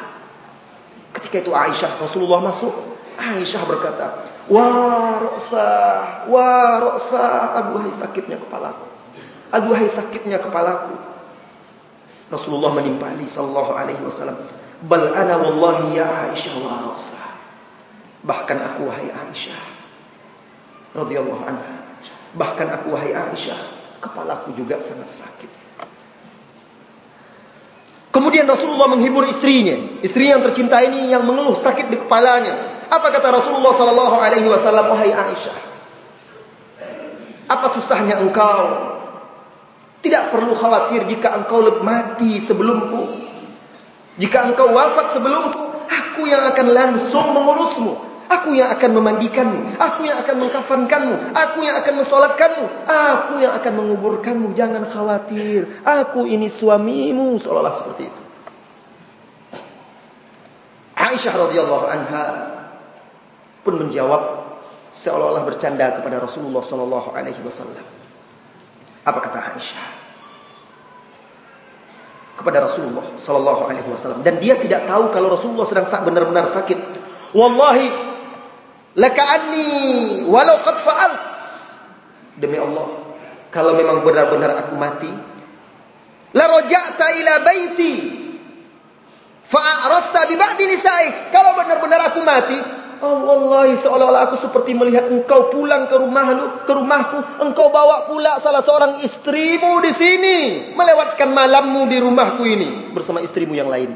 Ketika itu Aisyah Rasulullah masuk, Aisyah berkata, "Wa ra'sa, wa ra'sa, aduhai sakitnya kepalaku. Aduhai sakitnya kepalaku." Rasulullah menimpali sallallahu alaihi wasallam, "Bal ana wallahi ya Aisyah wa ra'sa." Bahkan aku wahai Aisyah radhiyallahu anha. Bahkan aku wahai Aisyah kepalaku juga sangat sakit. Kemudian Rasulullah menghibur istrinya, istri yang tercinta ini yang mengeluh sakit di kepalanya. Apa kata Rasulullah sallallahu alaihi wasallam, "Wahai Aisyah, apa susahnya engkau? Tidak perlu khawatir jika engkau mati sebelumku. Jika engkau wafat sebelumku, aku yang akan langsung mengurusmu. Aku yang akan memandikanmu. Aku yang akan mengkafankanmu. Aku yang akan mensolatkanmu. Aku yang akan menguburkanmu. Jangan khawatir. Aku ini suamimu. Seolah-olah seperti itu. Aisyah radhiyallahu anha pun menjawab seolah-olah bercanda kepada Rasulullah sallallahu alaihi wasallam. Apa kata Aisyah? Kepada Rasulullah sallallahu alaihi wasallam dan dia tidak tahu kalau Rasulullah sedang benar-benar sakit. Wallahi laka anni walau qad fa'alt. Demi Allah kalau memang benar-benar aku mati la raja'ta ila baiti fa'arasta bi ba'di nisa'i kalau benar-benar aku mati oh wallahi seolah-olah aku seperti melihat engkau pulang ke rumahmu ke rumahku engkau bawa pula salah seorang istrimu di sini melewatkan malammu di rumahku ini bersama istrimu yang lain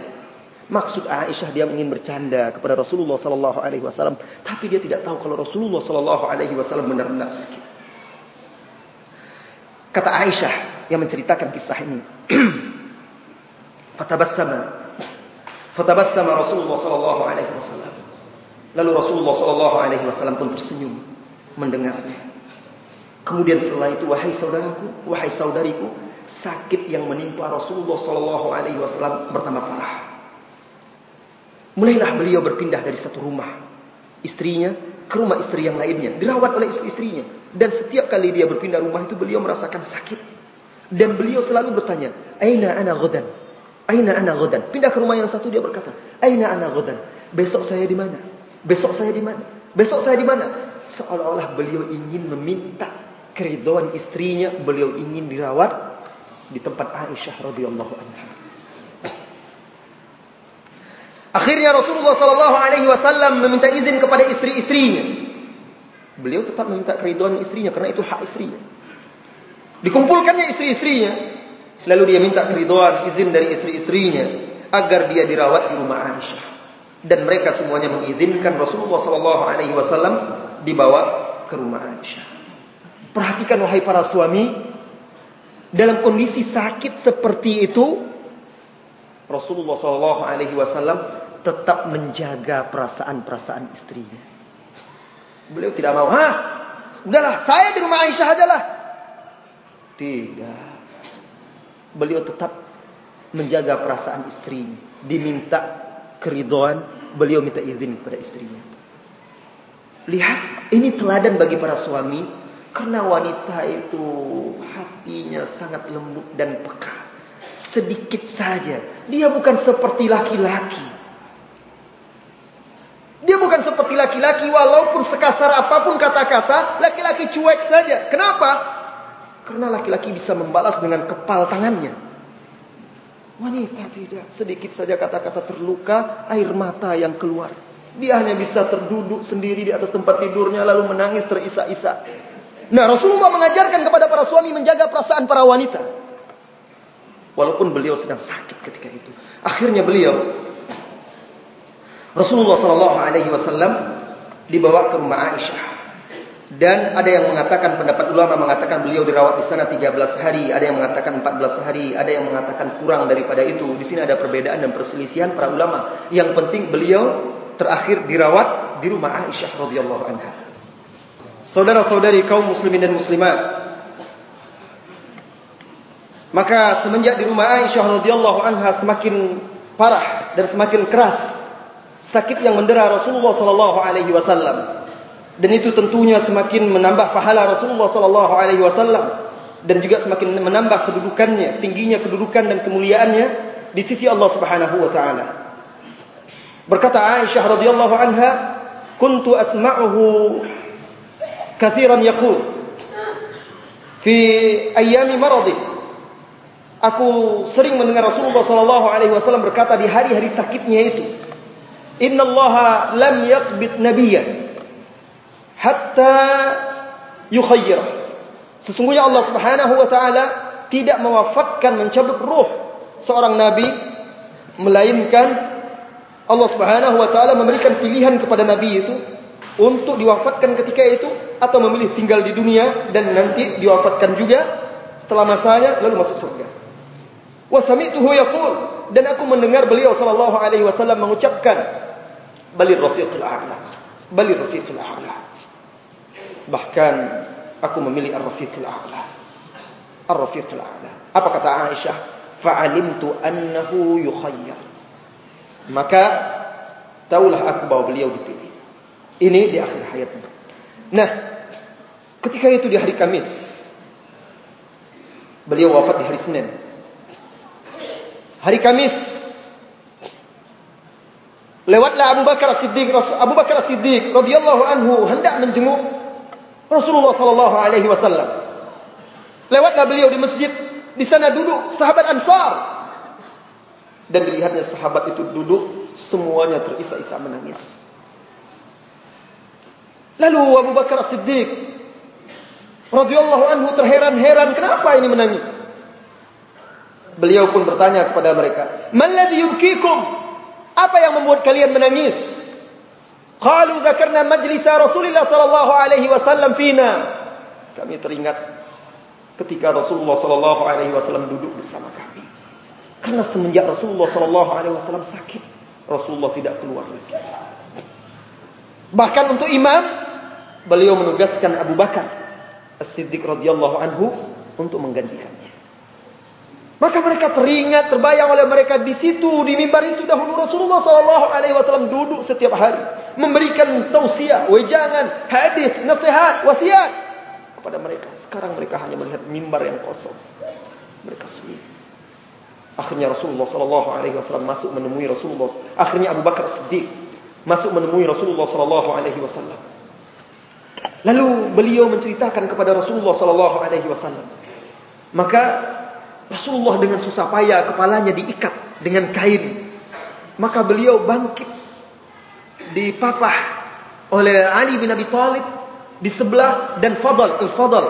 Maksud Aisyah dia ingin bercanda kepada Rasulullah sallallahu alaihi wasallam, tapi dia tidak tahu kalau Rasulullah sallallahu alaihi wasallam benar-benar sakit. Kata Aisyah yang menceritakan kisah ini, Fatabassama. Fatabassama Rasulullah sallallahu alaihi wasallam. Lalu Rasulullah sallallahu alaihi wasallam pun tersenyum mendengarnya. Kemudian setelah itu wahai saudaraku, wahai saudariku, sakit yang menimpa Rasulullah sallallahu alaihi wasallam bertambah parah. Mulailah beliau berpindah dari satu rumah istrinya ke rumah istri yang lainnya, dirawat oleh istri-istrinya. Dan setiap kali dia berpindah rumah itu beliau merasakan sakit. Dan beliau selalu bertanya, "Aina ana ghadan?" Aina ana ghadan? Pindah ke rumah yang satu dia berkata, "Aina ana ghadan?" Besok saya di mana? Besok saya di mana? Besok saya di mana? Seolah-olah beliau ingin meminta keridhaan istrinya, beliau ingin dirawat di tempat Aisyah radhiyallahu anha. Akhirnya Rasulullah sallallahu alaihi wasallam meminta izin kepada istri-istrinya. Beliau tetap meminta keridhaan istrinya karena itu hak istrinya. Dikumpulkannya istri-istrinya, lalu dia minta keridhaan izin dari istri-istrinya agar dia dirawat di rumah Aisyah. Dan mereka semuanya mengizinkan Rasulullah sallallahu alaihi wasallam dibawa ke rumah Aisyah. Perhatikan wahai para suami, dalam kondisi sakit seperti itu, Rasulullah sallallahu alaihi wasallam tetap menjaga perasaan-perasaan istrinya. Beliau tidak mau, "Hah? Udahlah, saya di rumah Aisyah ajalah." Tidak. Beliau tetap menjaga perasaan istrinya. Diminta keridhaan, beliau minta izin kepada istrinya. Lihat, ini teladan bagi para suami. Karena wanita itu hatinya sangat lembut dan peka. Sedikit saja. Dia bukan seperti laki-laki. Dia bukan seperti laki-laki walaupun sekasar apapun kata-kata. Laki-laki cuek saja. Kenapa? Karena laki-laki bisa membalas dengan kepal tangannya. Wanita tidak. Sedikit saja kata-kata terluka, air mata yang keluar. Dia hanya bisa terduduk sendiri di atas tempat tidurnya lalu menangis terisak-isak. Nah Rasulullah mengajarkan kepada para suami menjaga perasaan para wanita. Walaupun beliau sedang sakit ketika itu. Akhirnya beliau Rasulullah sallallahu alaihi wasallam dibawa ke rumah Aisyah. Dan ada yang mengatakan pendapat ulama mengatakan beliau dirawat di sana 13 hari, ada yang mengatakan 14 hari, ada yang mengatakan kurang daripada itu. Di sini ada perbedaan dan perselisihan para ulama. Yang penting beliau terakhir dirawat di rumah Aisyah radhiyallahu anha. Saudara-saudari kaum muslimin dan muslimat. Maka semenjak di rumah Aisyah radhiyallahu anha semakin parah dan semakin keras sakit yang mendera Rasulullah sallallahu alaihi wasallam dan itu tentunya semakin menambah pahala Rasulullah sallallahu alaihi wasallam dan juga semakin menambah kedudukannya, tingginya kedudukan dan kemuliaannya di sisi Allah Subhanahu wa taala. Berkata Aisyah radhiyallahu anha, "Kuntu asma'uhu katsiran yaqul fi ayami maradi." Aku sering mendengar Rasulullah sallallahu alaihi wasallam berkata di hari-hari sakitnya itu, "Inna Allah lam yaqbid nabiyyan" hatta yukhayyir. Sesungguhnya Allah Subhanahu wa taala tidak mewafatkan mencabut ruh seorang nabi melainkan Allah Subhanahu wa taala memberikan pilihan kepada nabi itu untuk diwafatkan ketika itu atau memilih tinggal di dunia dan nanti diwafatkan juga setelah masanya lalu masuk surga. Wa sami'tuhu yaqul dan aku mendengar beliau sallallahu alaihi wasallam mengucapkan balir rafiqil a'la. Balir rafiqil a'la. Bahkan aku memilih Ar-Rafiqul A'la. Ar-Rafiqul A'la. Apa kata Aisyah? Fa'alimtu annahu yukhayyar. Maka taulah aku bahwa beliau dipilih. Ini di akhir hayatnya. Nah, ketika itu di hari Kamis, beliau wafat di hari Senin. Hari Kamis lewatlah Abu Bakar As-Siddiq Abu Bakar As-Siddiq radhiyallahu anhu hendak menjenguk Rasulullah sallallahu alaihi wasallam. Lewatlah beliau di masjid, di sana duduk sahabat Ansar. Dan dilihatnya sahabat itu duduk, semuanya terisak-isak menangis. Lalu Abu Bakar As-Siddiq radhiyallahu anhu terheran-heran, kenapa ini menangis? Beliau pun bertanya kepada mereka, "Man ladzi yubkikum?" Apa yang membuat kalian menangis? Qalu dzakarna majlis Rasulullah sallallahu alaihi wasallam fina. Kami teringat ketika Rasulullah sallallahu alaihi wasallam duduk bersama kami. Karena semenjak Rasulullah sallallahu alaihi wasallam sakit, Rasulullah tidak keluar lagi. Bahkan untuk imam, beliau menugaskan Abu Bakar As-Siddiq radhiyallahu anhu untuk menggantikannya. Maka mereka teringat, terbayang oleh mereka di situ, di mimbar itu dahulu Rasulullah sallallahu alaihi wasallam duduk setiap hari memberikan tausiah, wejangan, hadis, nasihat, wasiat kepada mereka. Sekarang mereka hanya melihat mimbar yang kosong. Mereka sendiri. Akhirnya Rasulullah sallallahu alaihi wasallam masuk menemui Rasulullah. Akhirnya Abu Bakar Siddiq masuk menemui Rasulullah sallallahu alaihi wasallam. Lalu beliau menceritakan kepada Rasulullah sallallahu alaihi wasallam. Maka Rasulullah dengan susah payah kepalanya diikat dengan kain. Maka beliau bangkit dipapah oleh Ali bin Abi Thalib di sebelah dan Fadl al-Fadl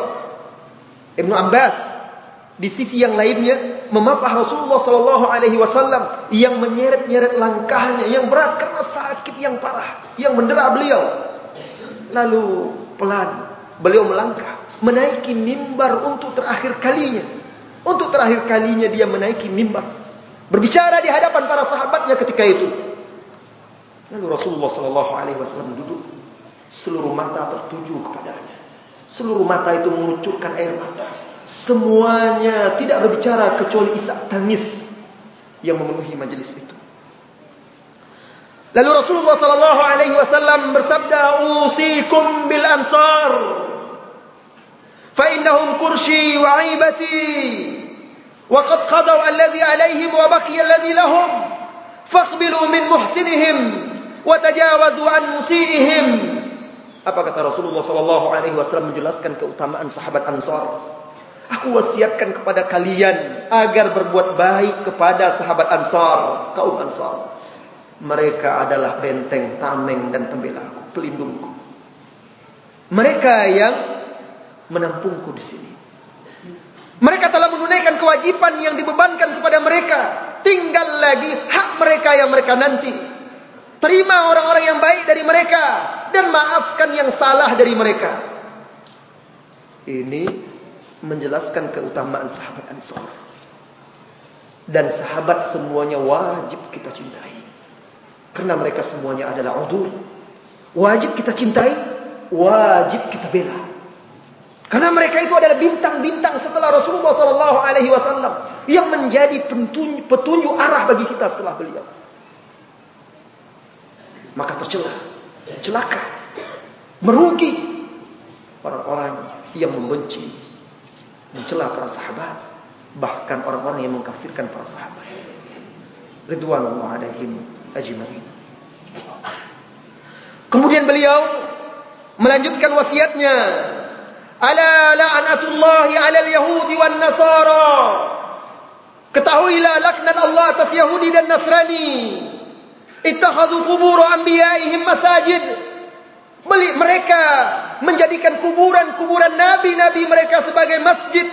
Ibnu Abbas di sisi yang lainnya memapah Rasulullah wasallam yang menyeret-nyeret langkahnya yang berat karena sakit yang parah yang mendera beliau. Lalu pelan beliau melangkah menaiki mimbar untuk terakhir kalinya. Untuk terakhir kalinya dia menaiki mimbar. Berbicara di hadapan para sahabatnya ketika itu. Lalu Rasulullah sallallahu alaihi wasallam duduk seluruh mata tertuju kepadanya. Seluruh mata itu mengucurkan air mata. Semuanya tidak berbicara kecuali isak tangis yang memenuhi majlis itu. Lalu Rasulullah sallallahu alaihi wasallam bersabda, "Usikum bil ansar wa qad qadaw alladhi 'alaihim wa baqiya alladhi lahum faqbilu min muhsinihim wa tajawazu an musiihim." Apa kata Rasulullah sallallahu alaihi wasallam menjelaskan keutamaan sahabat Ansar? Aku wasiatkan kepada kalian agar berbuat baik kepada sahabat Ansar, kaum Ansar. Mereka adalah benteng, tameng dan pembela aku, pelindungku. Mereka yang menampungku di sini. Mereka telah menunaikan kewajiban yang dibebankan kepada mereka. Tinggal lagi hak mereka yang mereka nanti. Terima orang-orang yang baik dari mereka dan maafkan yang salah dari mereka. Ini menjelaskan keutamaan sahabat Ansar. Dan sahabat semuanya wajib kita cintai. Karena mereka semuanya adalah udur. Wajib kita cintai, wajib kita bela. Karena mereka itu adalah bintang-bintang setelah Rasulullah wasallam yang menjadi petunjuk, petunjuk arah bagi kita setelah beliau. Maka tercela, celaka, merugi orang-orang yang membenci mencela para sahabat bahkan orang-orang yang mengkafirkan para sahabat. Ridwanullah alaihim ajma'in. Kemudian beliau melanjutkan wasiatnya ala la'natullahi 'alal yahudi wan nasara ketahuilah laknat Allah atas yahudi dan nasrani ittakhadhu qubur anbiya'ihim masajid mereka menjadikan kuburan-kuburan nabi-nabi mereka sebagai masjid.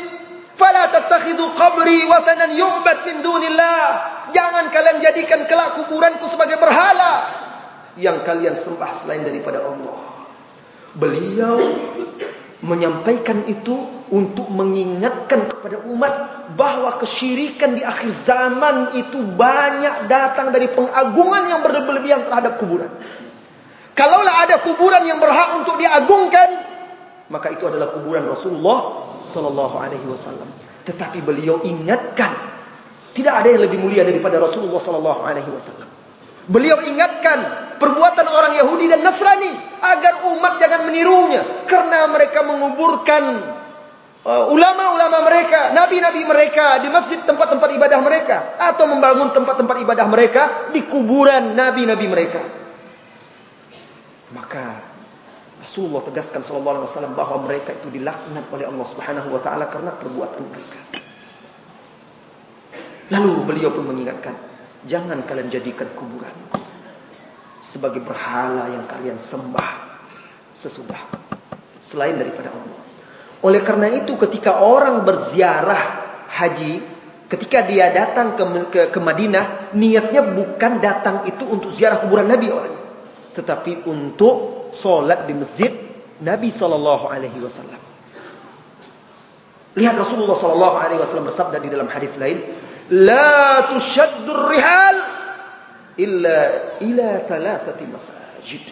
Fala tattakhidhu qabri watanan yu'bad min dunillah. Jangan kalian jadikan kelak kuburanku sebagai berhala yang kalian sembah selain daripada Allah. Beliau menyampaikan itu untuk mengingatkan kepada umat bahawa kesyirikan di akhir zaman itu banyak datang dari pengagungan yang berlebihan terhadap kuburan. Kalaulah ada kuburan yang berhak untuk diagungkan, maka itu adalah kuburan Rasulullah sallallahu alaihi wasallam. Tetapi beliau ingatkan, tidak ada yang lebih mulia daripada Rasulullah sallallahu alaihi wasallam. Beliau ingatkan perbuatan orang Yahudi dan Nasrani agar umat jangan menirunya karena mereka menguburkan uh, ulama-ulama mereka, nabi-nabi mereka di masjid tempat-tempat ibadah mereka atau membangun tempat-tempat ibadah mereka di kuburan nabi-nabi mereka. Maka Rasulullah tegaskan sallallahu alaihi wasallam bahwa mereka itu dilaknat oleh Allah Subhanahu wa taala karena perbuatan mereka. Lalu beliau pun mengingatkan, jangan kalian jadikan kuburan sebagai berhala yang kalian sembah sesudah selain daripada Allah. Oleh karena itu ketika orang berziarah haji, ketika dia datang ke ke, ke Madinah, niatnya bukan datang itu untuk ziarah kuburan Nabi orangnya tetapi untuk solat di masjid Nabi sallallahu alaihi wasallam. Lihat Rasulullah sallallahu alaihi wasallam bersabda di dalam hadis lain, la tushaddur rihal illa ila thalathati masajid.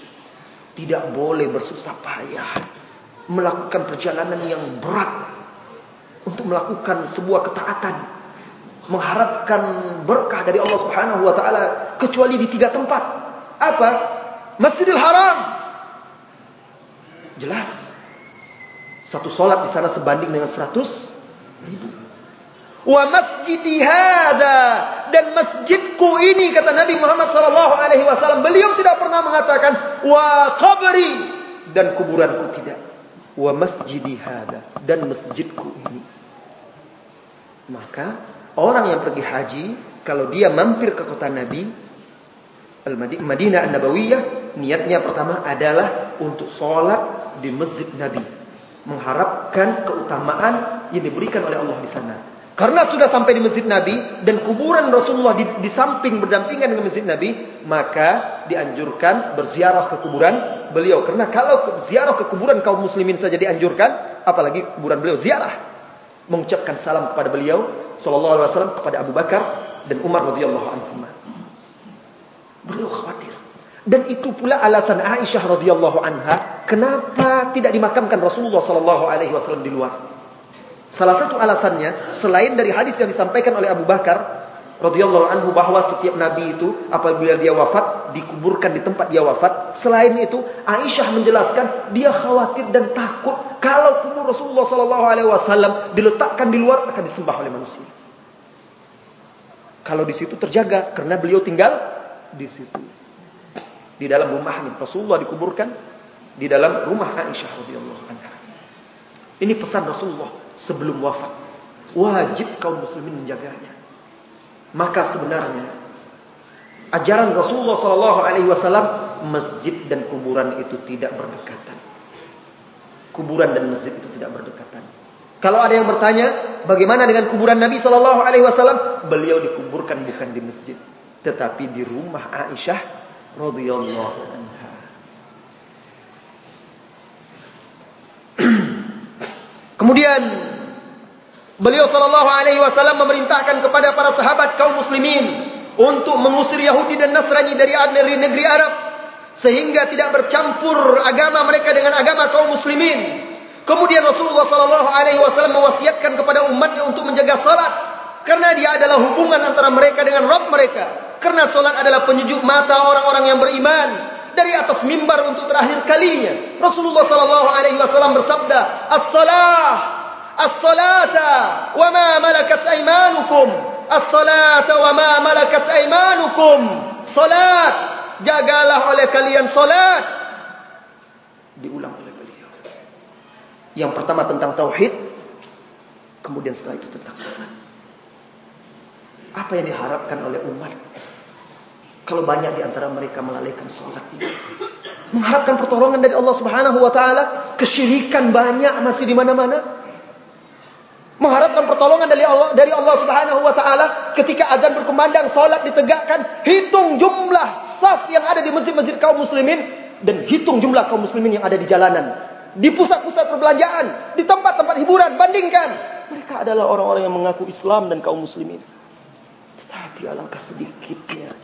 Tidak boleh bersusah payah melakukan perjalanan yang berat untuk melakukan sebuah ketaatan mengharapkan berkah dari Allah Subhanahu wa taala kecuali di tiga tempat. Apa? Masjidil Haram. Jelas. Satu solat di sana sebanding dengan seratus ribu. Wa masjidi hada dan masjidku ini kata Nabi Muhammad sallallahu alaihi wasallam beliau tidak pernah mengatakan wa qabri. Dan kuburanku tidak. Wa masjidi hada dan masjidku ini. Maka orang yang pergi haji kalau dia mampir ke kota Nabi Al-Madinah An-Nabawiyah niatnya pertama adalah untuk sholat di masjid Nabi. Mengharapkan keutamaan yang diberikan oleh Allah di sana karena sudah sampai di masjid Nabi dan kuburan Rasulullah di, di samping berdampingan dengan masjid Nabi maka dianjurkan berziarah ke kuburan beliau karena kalau ziarah ke kuburan kaum muslimin saja dianjurkan apalagi kuburan beliau ziarah mengucapkan salam kepada beliau sallallahu alaihi wasallam kepada Abu Bakar dan Umar radhiyallahu anhuma. Beliau khawatir. Dan itu pula alasan Aisyah radhiyallahu anha kenapa tidak dimakamkan Rasulullah sallallahu alaihi wasallam di luar. Salah satu alasannya selain dari hadis yang disampaikan oleh Abu Bakar radhiyallahu anhu bahwa setiap nabi itu apabila dia wafat dikuburkan di tempat dia wafat. Selain itu, Aisyah menjelaskan dia khawatir dan takut kalau kubur Rasulullah sallallahu alaihi wasallam diletakkan di luar akan disembah oleh manusia. Kalau di situ terjaga karena beliau tinggal di situ. Di dalam rumahnya Rasulullah dikuburkan di dalam rumah Aisyah radhiyallahu anha. Ini pesan Rasulullah sebelum wafat. Wajib kaum muslimin menjaganya maka sebenarnya ajaran Rasulullah sallallahu alaihi wasallam masjid dan kuburan itu tidak berdekatan. Kuburan dan masjid itu tidak berdekatan. Kalau ada yang bertanya, bagaimana dengan kuburan Nabi sallallahu alaihi wasallam? Beliau dikuburkan bukan di masjid, tetapi di rumah Aisyah radhiyallahu anha. Kemudian Beliau sallallahu alaihi wasallam memerintahkan kepada para sahabat kaum muslimin untuk mengusir Yahudi dan Nasrani dari negeri Arab sehingga tidak bercampur agama mereka dengan agama kaum muslimin. Kemudian Rasulullah sallallahu alaihi wasallam mewasiatkan kepada umatnya untuk menjaga salat karena dia adalah hubungan antara mereka dengan Rabb mereka. Karena salat adalah penyejuk mata orang-orang yang beriman dari atas mimbar untuk terakhir kalinya. Rasulullah sallallahu alaihi wasallam bersabda, "As-salah as-salata wa ma malakat aymanukum. As-salata wa ma malakat aymanukum. Salat jagalah oleh kalian salat. Diulang oleh beliau. Yang pertama tentang tauhid kemudian setelah itu tentang salat. Apa yang diharapkan oleh umat kalau banyak di antara mereka melalaikan salat ini. Mengharapkan pertolongan dari Allah Subhanahu wa taala. Kesyirikan banyak masih di mana-mana. Mengharapkan pertolongan dari Allah dari Allah Subhanahu wa taala. Ketika azan berkumandang salat ditegakkan. Hitung jumlah saf yang ada di masjid-masjid kaum muslimin. Dan hitung jumlah kaum muslimin yang ada di jalanan. Di pusat-pusat perbelanjaan di tempat-tempat hiburan bandingkan. Mereka adalah orang-orang yang mengaku Islam dan kaum muslimin. Tetapi alangkah sedikitnya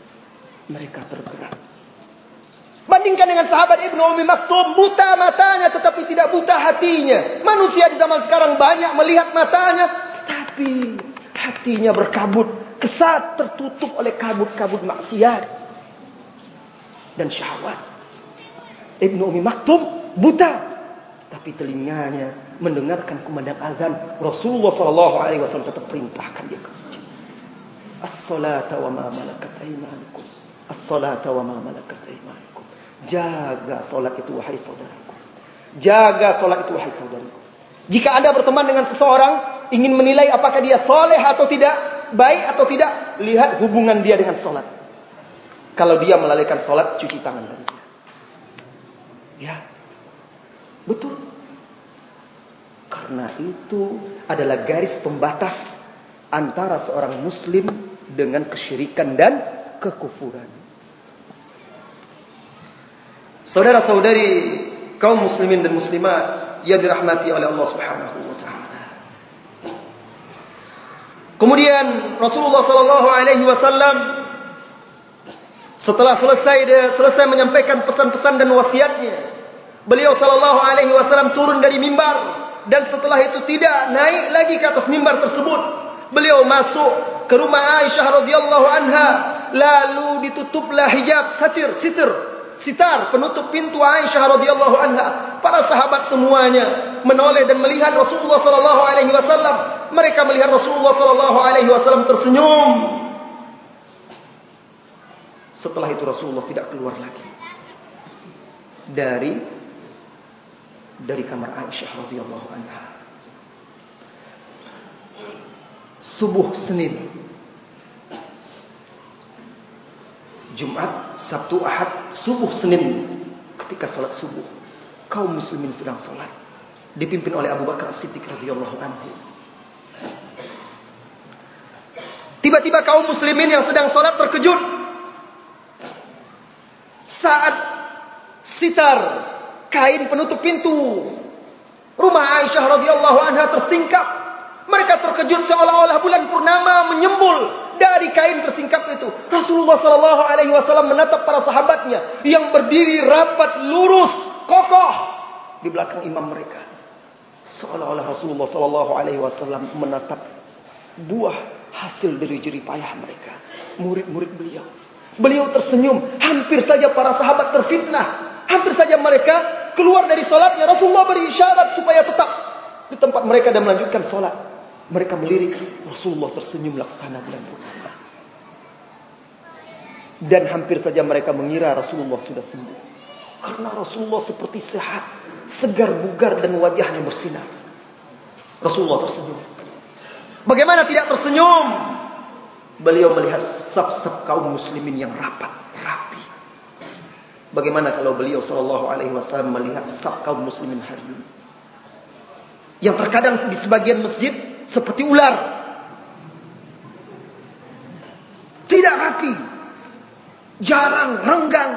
mereka tergerak Bandingkan dengan sahabat Ibnu Umi Maktum, buta matanya tetapi tidak buta hatinya. Manusia di zaman sekarang banyak melihat matanya, tetapi hatinya berkabut, kesat tertutup oleh kabut-kabut maksiat dan syahwat. Ibnu Umi Maktum buta, tapi telinganya mendengarkan kumandang azan. Rasulullah sallallahu alaihi wasallam tetap perintahkan dia ke masjid. As-salata wa ma malakat aymanukum. As-salata wa ma malakat aymanukum. Jaga solat itu wahai saudaraku. Jaga solat itu wahai saudaraku. Jika anda berteman dengan seseorang, ingin menilai apakah dia soleh atau tidak, baik atau tidak, lihat hubungan dia dengan solat. Kalau dia melalaikan solat, cuci tangan dari dia. Ya, betul. Karena itu adalah garis pembatas antara seorang muslim dengan kesyirikan dan kekufuran. Saudara-saudari kaum muslimin dan muslimat yang dirahmati oleh Allah Subhanahu wa taala. Kemudian Rasulullah sallallahu alaihi wasallam setelah selesai dia selesai menyampaikan pesan-pesan dan wasiatnya, beliau sallallahu alaihi wasallam turun dari mimbar dan setelah itu tidak naik lagi ke atas mimbar tersebut. Beliau masuk ke rumah Aisyah radhiyallahu anha, lalu ditutuplah hijab satir, sitir, sitar penutup pintu Aisyah radhiyallahu anha. Para sahabat semuanya menoleh dan melihat Rasulullah sallallahu alaihi wasallam. Mereka melihat Rasulullah sallallahu alaihi wasallam tersenyum. Setelah itu Rasulullah tidak keluar lagi dari dari kamar Aisyah radhiyallahu anha. Subuh Senin. Jumat, Sabtu, Ahad, subuh Senin ketika salat subuh kaum muslimin sedang salat dipimpin oleh Abu Bakar As-Siddiq radhiyallahu anhu. Tiba-tiba kaum muslimin yang sedang salat terkejut saat sitar kain penutup pintu rumah Aisyah radhiyallahu anha tersingkap. Mereka terkejut seolah-olah bulan purnama menyembul dari kain tersingkap itu. Rasulullah sallallahu alaihi wasallam menatap para sahabatnya yang berdiri rapat, lurus, kokoh di belakang imam mereka. Seolah-olah Rasulullah sallallahu alaihi wasallam menatap buah hasil dari jerih payah mereka, murid-murid beliau. Beliau tersenyum, hampir saja para sahabat terfitnah, hampir saja mereka keluar dari solatnya Rasulullah beri isyarat supaya tetap di tempat mereka dan melanjutkan solat. Mereka melirik Rasulullah tersenyum laksana bulan purnama. Dan hampir saja mereka mengira Rasulullah sudah sembuh. Karena Rasulullah seperti sehat, segar bugar dan wajahnya bersinar. Rasulullah tersenyum. Bagaimana tidak tersenyum? Beliau melihat sab-sab kaum muslimin yang rapat, rapi. Bagaimana kalau beliau sallallahu alaihi wasallam melihat sab kaum muslimin hari ini? Yang terkadang di sebagian masjid seperti ular. Tidak rapi. Jarang, renggang.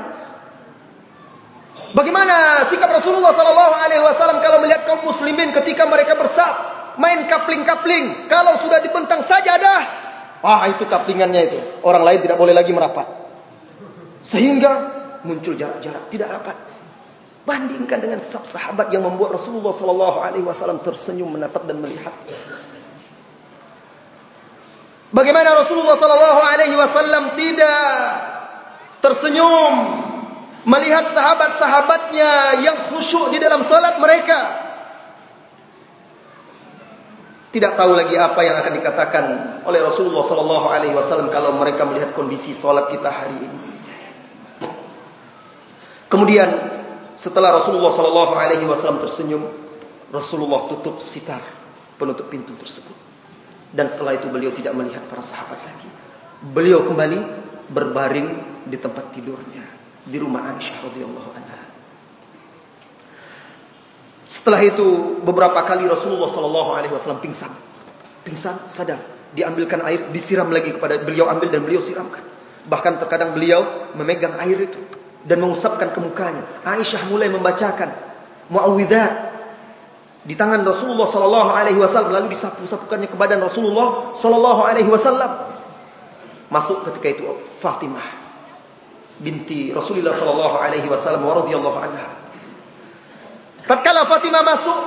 Bagaimana sikap Rasulullah sallallahu alaihi wasallam kalau melihat kaum muslimin ketika mereka bersab, main kapling-kapling, kalau sudah dibentang sajadah, ah itu kaplingannya itu. Orang lain tidak boleh lagi merapat. Sehingga muncul jarak-jarak tidak rapat. Bandingkan dengan sahabat yang membuat Rasulullah sallallahu alaihi wasallam tersenyum menatap dan melihat. Bagaimana Rasulullah sallallahu alaihi wasallam tidak tersenyum melihat sahabat-sahabatnya yang khusyuk di dalam salat mereka. Tidak tahu lagi apa yang akan dikatakan oleh Rasulullah sallallahu alaihi wasallam kalau mereka melihat kondisi salat kita hari ini. Kemudian setelah Rasulullah sallallahu alaihi wasallam tersenyum, Rasulullah tutup sitar penutup pintu tersebut. Dan setelah itu beliau tidak melihat para sahabat lagi. Beliau kembali berbaring di tempat tidurnya di rumah Aisyah radhiyallahu anha. Setelah itu beberapa kali Rasulullah sallallahu alaihi wasallam pingsan. Pingsan, sadar, diambilkan air, disiram lagi kepada beliau ambil dan beliau siramkan. Bahkan terkadang beliau memegang air itu dan mengusapkan ke mukanya. Aisyah mulai membacakan muawwidzat di tangan Rasulullah sallallahu alaihi wasallam lalu disapu-sapukannya ke badan Rasulullah sallallahu alaihi wasallam. Masuk ketika itu Fatimah binti Rasulullah sallallahu alaihi wasallam radhiyallahu anha. Tatkala Fatimah masuk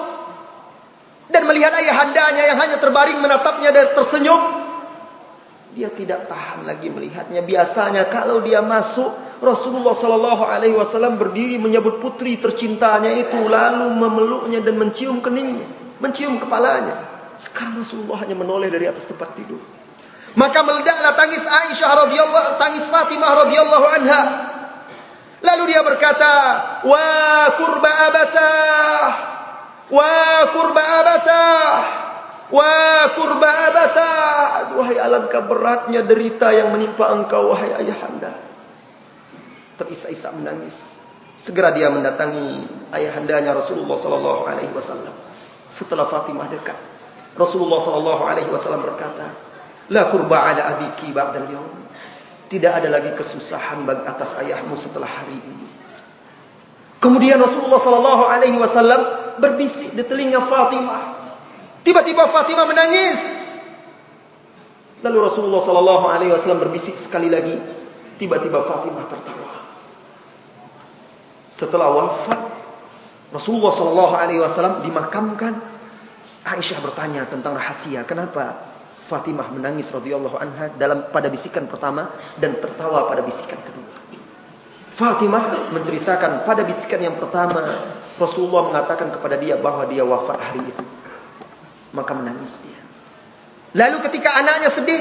dan melihat ayahandanya yang hanya terbaring menatapnya dan tersenyum, dia tidak tahan lagi melihatnya. Biasanya kalau dia masuk, Rasulullah sallallahu alaihi wasallam berdiri menyebut putri tercintanya itu lalu memeluknya dan mencium keningnya, mencium kepalanya. Sekarang Rasulullah hanya menoleh dari atas tempat tidur. Maka meledaklah tangis Aisyah radhiyallahu tangis Fatimah radhiyallahu anha. Lalu dia berkata, "Wa kurba abatah. Wa kurba abatah." Wa kurba abata. Wahai alangkah beratnya derita yang menimpa engkau wahai ayahanda. Terisak-isak menangis. Segera dia mendatangi ayahandanya Rasulullah sallallahu alaihi wasallam. Setelah Fatimah dekat, Rasulullah sallallahu alaihi wasallam berkata, "La kurba ala abiki ba'da al-yawm." Tidak ada lagi kesusahan bagi atas ayahmu setelah hari ini. Kemudian Rasulullah sallallahu alaihi wasallam berbisik di telinga Fatimah, Tiba-tiba Fatimah menangis. Lalu Rasulullah sallallahu alaihi wasallam berbisik sekali lagi, tiba-tiba Fatimah tertawa. Setelah wafat Rasulullah sallallahu alaihi wasallam dimakamkan, Aisyah bertanya tentang rahasia, kenapa Fatimah menangis radhiyallahu anha dalam pada bisikan pertama dan tertawa pada bisikan kedua. Fatimah menceritakan pada bisikan yang pertama Rasulullah mengatakan kepada dia bahwa dia wafat hari itu. Maka menangis dia. Lalu ketika anaknya sedih,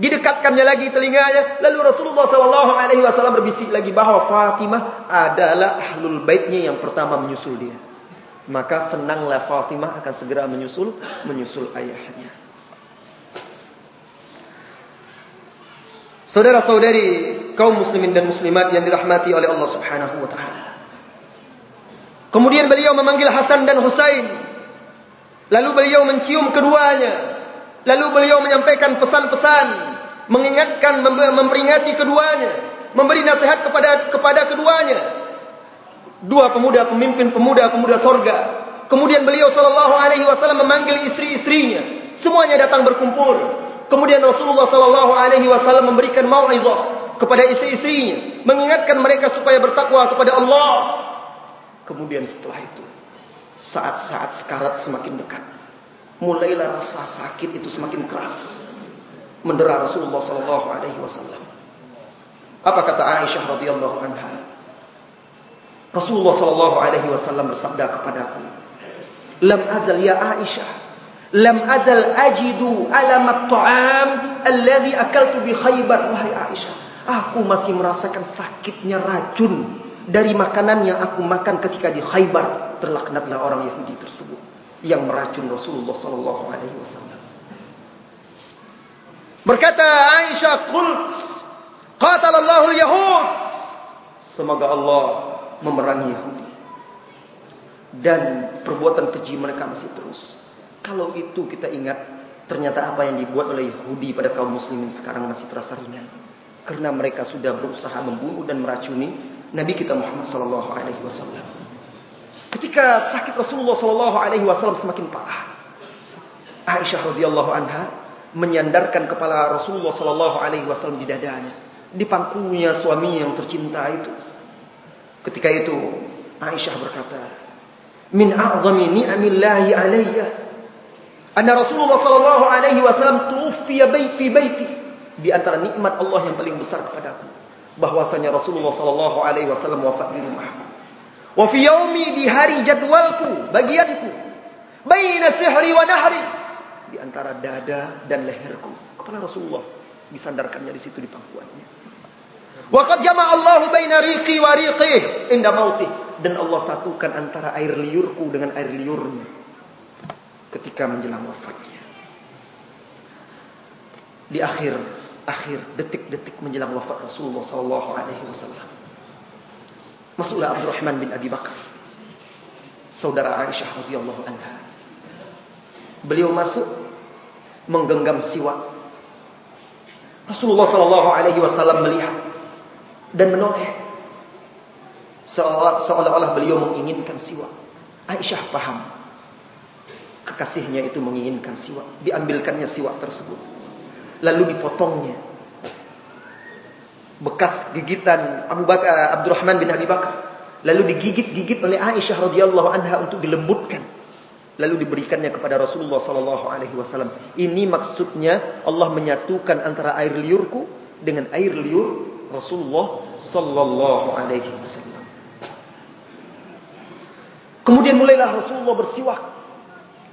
didekatkannya lagi telinganya, lalu Rasulullah sallallahu alaihi wasallam berbisik lagi bahwa Fatimah adalah ahlul baitnya yang pertama menyusul dia. Maka senanglah Fatimah akan segera menyusul menyusul ayahnya. Saudara-saudari kaum muslimin dan muslimat yang dirahmati oleh Allah Subhanahu wa taala. Kemudian beliau memanggil Hasan dan Husain. Lalu beliau mencium keduanya. Lalu beliau menyampaikan pesan-pesan, mengingatkan, memperingati keduanya, memberi nasihat kepada kepada keduanya. Dua pemuda pemimpin pemuda-pemuda sorga. Kemudian beliau sallallahu alaihi wasallam memanggil istri-istrinya. Semuanya datang berkumpul. Kemudian Rasulullah sallallahu alaihi wasallam memberikan mau'izah kepada istri-istrinya, mengingatkan mereka supaya bertakwa kepada Allah. Kemudian setelah itu, saat-saat sekarat semakin dekat, mulailah rasa sakit itu semakin keras mendera Rasulullah sallallahu alaihi wasallam. Apa kata Aisyah radhiyallahu anha? Rasulullah sallallahu alaihi wasallam bersabda kepadaku, "Lam azal ya Aisyah, lam azal ajidu alam at-ta'am alladhi akaltu bi Khaybar wahai Aisyah." Aku masih merasakan sakitnya racun dari makanan yang aku makan ketika di Khaybar. Terlaknatlah orang Yahudi tersebut yang meracun Rasulullah sallallahu alaihi wasallam. Berkata Aisyah, "Qult qatalallahu al-yahud." Semoga Allah memerangi Yahudi. Dan perbuatan keji mereka masih terus. Kalau itu kita ingat, ternyata apa yang dibuat oleh Yahudi pada kaum muslimin sekarang masih terasa ringan karena mereka sudah berusaha membunuh dan meracuni Nabi kita Muhammad sallallahu alaihi wasallam. Ketika sakit Rasulullah sallallahu alaihi wasallam semakin parah, Aisyah radhiyallahu anha menyandarkan kepala Rasulullah sallallahu alaihi wasallam di dadanya, di pangkunya suami yang tercinta itu. Ketika itu Aisyah berkata, "Min a'zami ni'amillahi 'alayya anna Rasulullah sallallahu alaihi wasallam tuwfiya fi baiti." di antara nikmat Allah yang paling besar kepadaku bahwasanya Rasulullah sallallahu alaihi wasallam wafat di rumahku. Wa fi yaumi di hari jadwalku, bagianku, baina sihri wa nahri di antara dada dan leherku. Kepala Rasulullah disandarkannya di situ di pangkuannya. Wa qad jama'a Allahu baina riqi wa riqih inda mautih dan Allah satukan antara air liurku dengan air liurnya ketika menjelang wafatnya. Di akhir akhir detik-detik menjelang wafat Rasulullah sallallahu alaihi wasallam. Masuklah Abdurrahman bin Abi Bakar. Saudara Aisyah radhiyallahu anha. Beliau masuk menggenggam siwak. Rasulullah sallallahu alaihi wasallam melihat dan menoleh. Seolah-olah beliau menginginkan siwak. Aisyah paham. Kekasihnya itu menginginkan siwak. Diambilkannya siwak tersebut lalu dipotongnya. Bekas gigitan Abu Bakar Abdurrahman bin Abi Bakar lalu digigit-gigit oleh Aisyah radhiyallahu anha untuk dilembutkan. Lalu diberikannya kepada Rasulullah sallallahu alaihi wasallam. Ini maksudnya Allah menyatukan antara air liurku dengan air liur Rasulullah sallallahu alaihi wasallam. Kemudian mulailah Rasulullah bersiwak.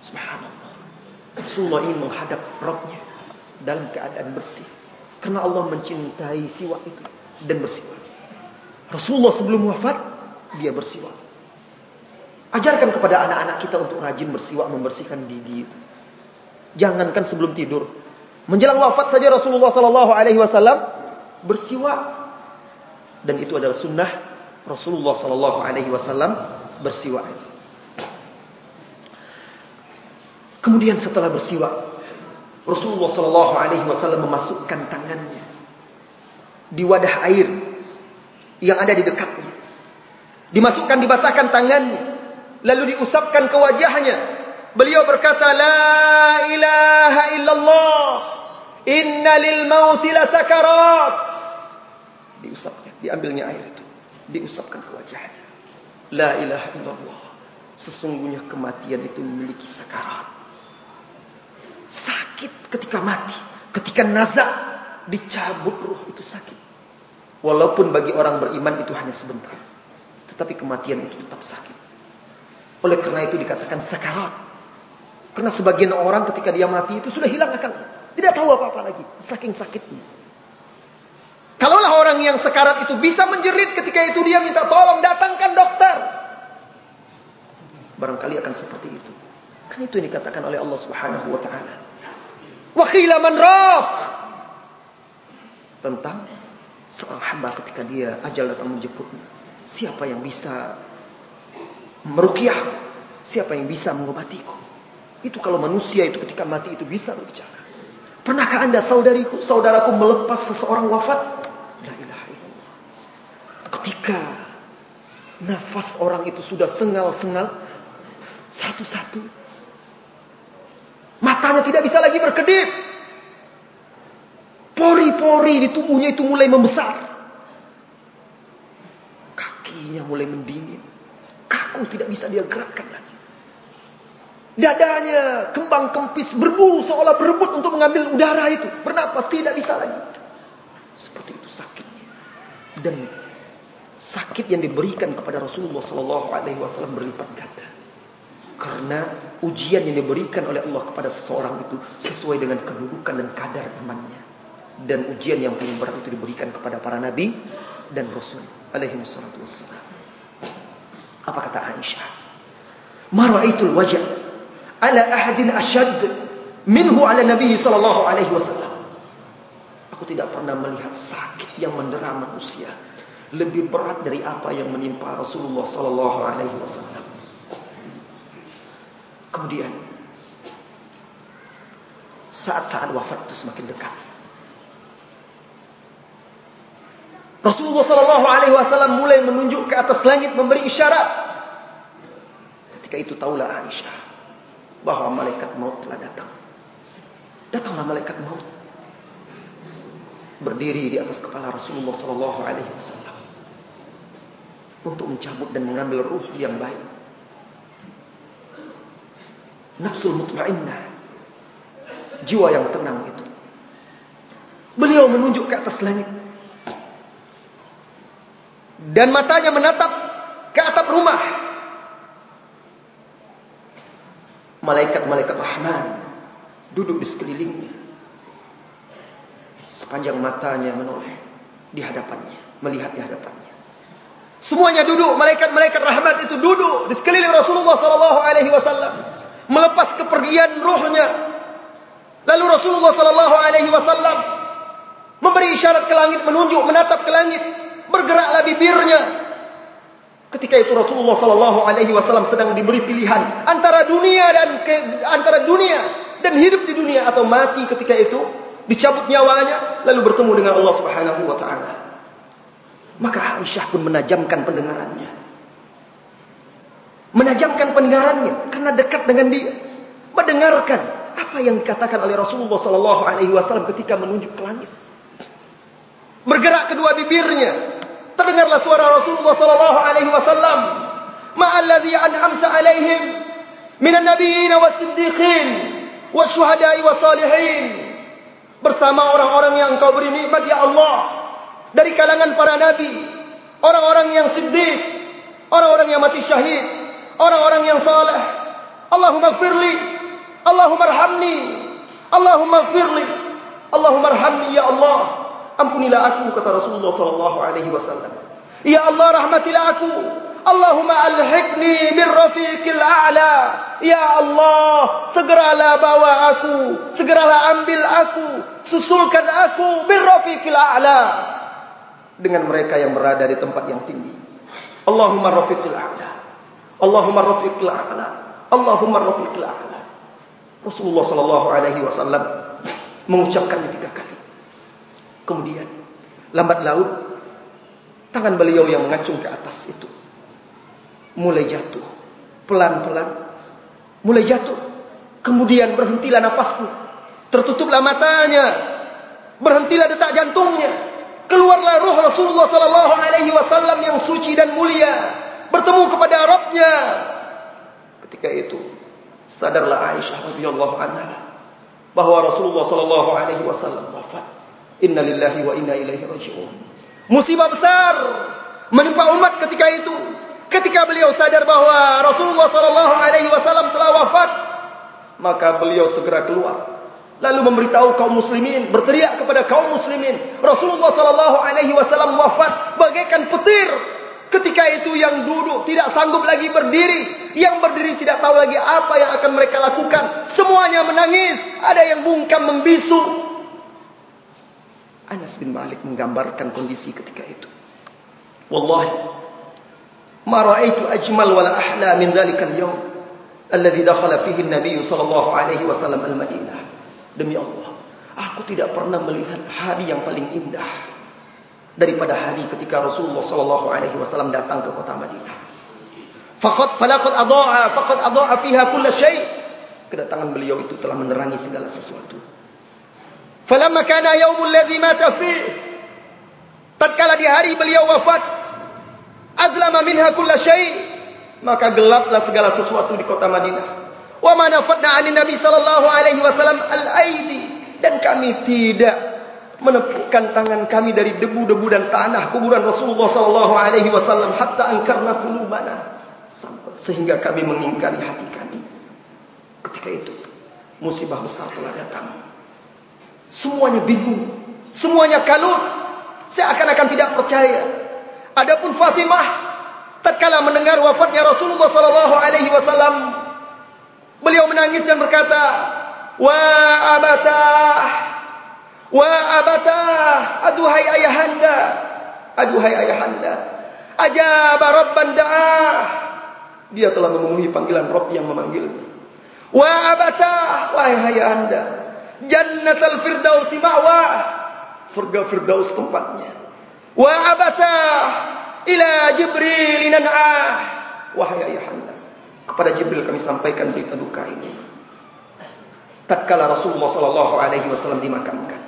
Subhanallah. Rasulullah ingin menghadap Rabbnya dalam keadaan bersih. Karena Allah mencintai siwak itu dan bersiwak. Rasulullah sebelum wafat dia bersiwak. Ajarkan kepada anak-anak kita untuk rajin bersiwak membersihkan gigi itu. Jangankan sebelum tidur. Menjelang wafat saja Rasulullah sallallahu alaihi wasallam bersiwak. Dan itu adalah sunnah Rasulullah sallallahu alaihi wasallam bersiwak. Kemudian setelah bersiwak Rasulullah sallallahu alaihi wasallam memasukkan tangannya di wadah air yang ada di dekatnya. Dimasukkan dibasahkan tangannya lalu diusapkan ke wajahnya. Beliau berkata la ilaha illallah Inna lil mauti la sakarat. Diusapnya, diambilnya air itu, diusapkan ke wajahnya. La ilaha illallah. Sesungguhnya kematian itu memiliki sakarat. Sakit ketika mati, ketika nazak dicabut ruh itu sakit. Walaupun bagi orang beriman itu hanya sebentar. Tetapi kematian itu tetap sakit. Oleh karena itu dikatakan sakarat. Karena sebagian orang ketika dia mati itu sudah hilang akalnya. Tidak tahu apa-apa lagi. Saking sakitnya. Kalaulah orang yang sekarat itu bisa menjerit ketika itu dia minta tolong datangkan dokter. Barangkali akan seperti itu. Kan itu yang dikatakan oleh Allah Subhanahu wa taala. Wa khila man Tentang seorang hamba ketika dia ajal datang menjemputnya. Siapa yang bisa meruqyah? Siapa yang bisa mengobatiku? Itu kalau manusia itu ketika mati itu bisa berbicara. Pernahkah anda saudariku, saudaraku melepas seseorang wafat? La ilaha illallah. Ketika nafas orang itu sudah sengal-sengal, satu-satu. Matanya tidak bisa lagi berkedip. Pori-pori di tubuhnya itu mulai membesar. Kakinya mulai mendingin. Kaku tidak bisa dia gerakkan lagi. Dadanya kembang kempis berburu seolah berebut untuk mengambil udara itu. Bernapas tidak bisa lagi. Seperti itu sakitnya. Dan sakit yang diberikan kepada Rasulullah wasallam berlipat ganda. Karena ujian yang diberikan oleh Allah kepada seseorang itu sesuai dengan kedudukan dan kadar imannya dan ujian yang paling berat itu diberikan kepada para nabi dan rasul alaihi wassalatu wassalam. Apa kata Aisyah? Ma ra'aitul wajh ala ahadin ashad minhu ala nabi sallallahu alaihi wasallam. Aku tidak pernah melihat sakit yang mendera manusia lebih berat dari apa yang menimpa Rasulullah sallallahu alaihi wasallam. Kemudian saat-saat wafat itu semakin dekat. Rasulullah sallallahu alaihi wasallam mulai menunjuk ke atas langit memberi isyarat. Ketika itu tahulah Aisyah bahwa malaikat maut telah datang. Datanglah malaikat maut berdiri di atas kepala Rasulullah sallallahu alaihi wasallam untuk mencabut dan mengambil ruh yang baik. Nafsul mutmainnah. Jiwa yang tenang itu. Beliau menunjuk ke atas langit dan matanya menatap ke atap rumah. Malaikat-malaikat Rahman duduk di sekelilingnya. Sepanjang matanya menoleh di hadapannya, melihat di hadapannya. Semuanya duduk, malaikat-malaikat rahmat itu duduk di sekeliling Rasulullah sallallahu alaihi wasallam melepas kepergian ruhnya. Lalu Rasulullah sallallahu alaihi wasallam memberi isyarat ke langit menunjuk menatap ke langit bergeraklah bibirnya. Ketika itu Rasulullah sallallahu alaihi wasallam sedang diberi pilihan antara dunia dan ke, antara dunia dan hidup di dunia atau mati ketika itu dicabut nyawanya lalu bertemu dengan Allah Subhanahu wa taala. Maka Aisyah pun menajamkan pendengarannya. Menajamkan pendengarannya karena dekat dengan dia. Mendengarkan apa yang dikatakan oleh Rasulullah sallallahu alaihi wasallam ketika menunjuk ke langit. Bergerak kedua bibirnya Terdengarlah suara Rasulullah sallallahu alaihi wasallam, "Ma'alladzi an'amta 'alaihim minan nabiyyin was-siddiqin wasyuhada'i was-salihin." Bersama orang-orang yang Engkau beri nikmat ya Allah dari kalangan para nabi, orang-orang yang siddiq, orang-orang yang mati syahid, orang-orang yang saleh. Allahumma ighfirli, Allahumma arhamni, Allahumma ighfirli, Allahumma arhamni ya Allah. Ampunilah aku kata Rasulullah sallallahu alaihi wasallam. Ya Allah rahmatilah aku. Allahumma alhiqni bir rafiqil a'la. Ya Allah, segeralah bawa aku, segeralah ambil aku, susulkan aku bir rafiqil a'la dengan mereka yang berada di tempat yang tinggi. Allahumma rafiqil a'la. Allahumma rafiqil a'la. Allahumma rafiqil a'la. Rasulullah sallallahu alaihi wasallam mengucapkan tiga kali. Kemudian lambat laut tangan beliau yang mengacung ke atas itu mulai jatuh pelan-pelan mulai jatuh kemudian berhentilah napasnya tertutuplah matanya Berhentilah detak jantungnya. Keluarlah roh Rasulullah sallallahu alaihi wasallam yang suci dan mulia bertemu kepada Rabbnya. Ketika itu sadarlah Aisyah radhiyallahu anha bahwa Rasulullah sallallahu alaihi wasallam wafat. Inna lillahi wa inna ilaihi raji'un. Musibah besar menimpa umat ketika itu. Ketika beliau sadar bahwa Rasulullah sallallahu alaihi wasallam telah wafat, maka beliau segera keluar lalu memberitahu kaum muslimin berteriak kepada kaum muslimin Rasulullah sallallahu alaihi wasallam wafat bagaikan petir ketika itu yang duduk tidak sanggup lagi berdiri. Yang berdiri tidak tahu lagi apa yang akan mereka lakukan. Semuanya menangis. Ada yang bungkam membisu. Anas bin Malik menggambarkan kondisi ketika itu. Wallahi ma raaitu ajmal wala ahla min dhalika al-yawm alladhi dakhala fihi an-nabiy sallallahu alaihi wasallam al-madinah. Demi Allah, aku tidak pernah melihat hari yang paling indah daripada hari ketika Rasulullah sallallahu alaihi wasallam datang ke kota Madinah. Faqad falaqad adaa faqad adaa fiha kull syai. Kedatangan beliau itu telah menerangi segala sesuatu. Falamma kana yaumul ladzi mata fi tatkala di hari beliau wafat azlama minha kull syai maka gelaplah segala sesuatu di kota Madinah. Wa manafadna 'ani Nabi sallallahu alaihi wasallam al-aidi dan kami tidak menepukkan tangan kami dari debu-debu dan tanah kuburan Rasulullah sallallahu alaihi wasallam hatta angkarna qulubana sehingga kami mengingkari hati kami. Ketika itu musibah besar telah datang. Semuanya bingung, semuanya kalut, seakan-akan tidak percaya. Adapun Fatimah tatkala mendengar wafatnya Rasulullah sallallahu alaihi wasallam Beliau menangis dan berkata, "Wa abatah, wa abatah, aduhai ayahanda, aduhai ayahanda, ajaba rabban da'ah." Dia telah memenuhi panggilan Rabb yang memanggilnya. Wa abatah, wahai ayahanda, jannatul firdaus ma'wa, surga firdaus tempatnya. Wa abatah ila jibril nan'ah, wahai ayahanda kepada Jibril kami sampaikan berita duka ini. Tatkala Rasulullah sallallahu alaihi wasallam dimakamkan.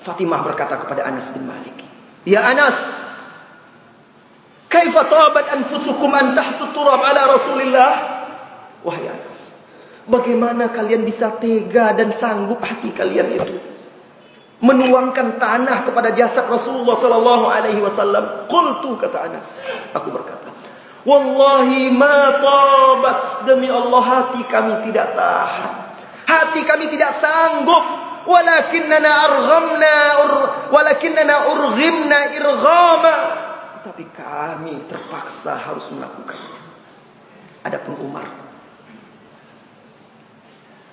Fatimah berkata kepada Anas bin Malik, "Ya Anas, kaifa tabat anfusukum an tahtu turab ala Rasulillah?" Wahai Anas, bagaimana kalian bisa tega dan sanggup hati kalian itu menuangkan tanah kepada jasad Rasulullah sallallahu alaihi wasallam? Qultu kata Anas, aku berkata, Wallahi ma tabat demi Allah hati kami tidak tahan. Hati kami tidak sanggup. Walakinnana arghamna ur, walakinnana urghimna irghama. Tetapi kami terpaksa harus melakukannya. Adapun Umar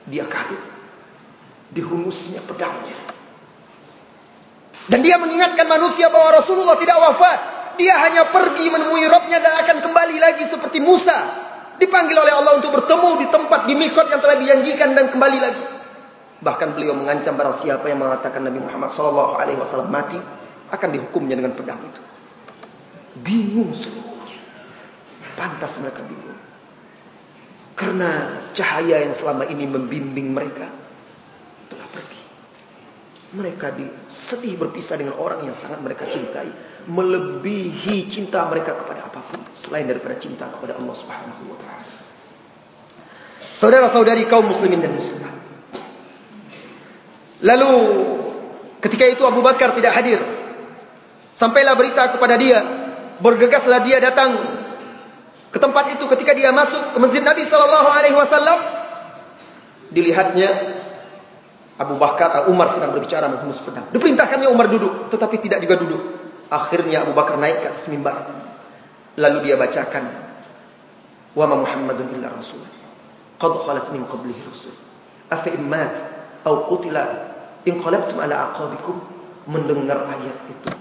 dia kaget dihunusnya pedangnya. Dan dia mengingatkan manusia bahwa Rasulullah tidak wafat dia hanya pergi menemui Rabbnya dan akan kembali lagi seperti Musa. Dipanggil oleh Allah untuk bertemu di tempat di mikot yang telah dijanjikan dan kembali lagi. Bahkan beliau mengancam barang siapa yang mengatakan Nabi Muhammad SAW mati akan dihukumnya dengan pedang itu. Bingung seluruhnya. Pantas mereka bingung. Karena cahaya yang selama ini membimbing mereka telah pergi. Mereka sedih berpisah dengan orang yang sangat mereka cintai melebihi cinta mereka kepada apapun selain daripada cinta kepada Allah Subhanahu wa taala. Saudara-saudari kaum muslimin dan muslimat. Lalu ketika itu Abu Bakar tidak hadir. Sampailah berita kepada dia, bergegaslah dia datang ke tempat itu ketika dia masuk ke masjid Nabi sallallahu alaihi wasallam dilihatnya Abu Bakar Umar sedang berbicara menghunus pedang. Diperintahkannya Umar duduk, tetapi tidak juga duduk. Akhirnya Abu Bakar naik ke atas mimbar. Lalu dia bacakan. Wa ma Muhammadun illa rasul. Qad khalat min qablihi rusul. Afa immat au qutila in qalabtum ala aqabikum mendengar ayat itu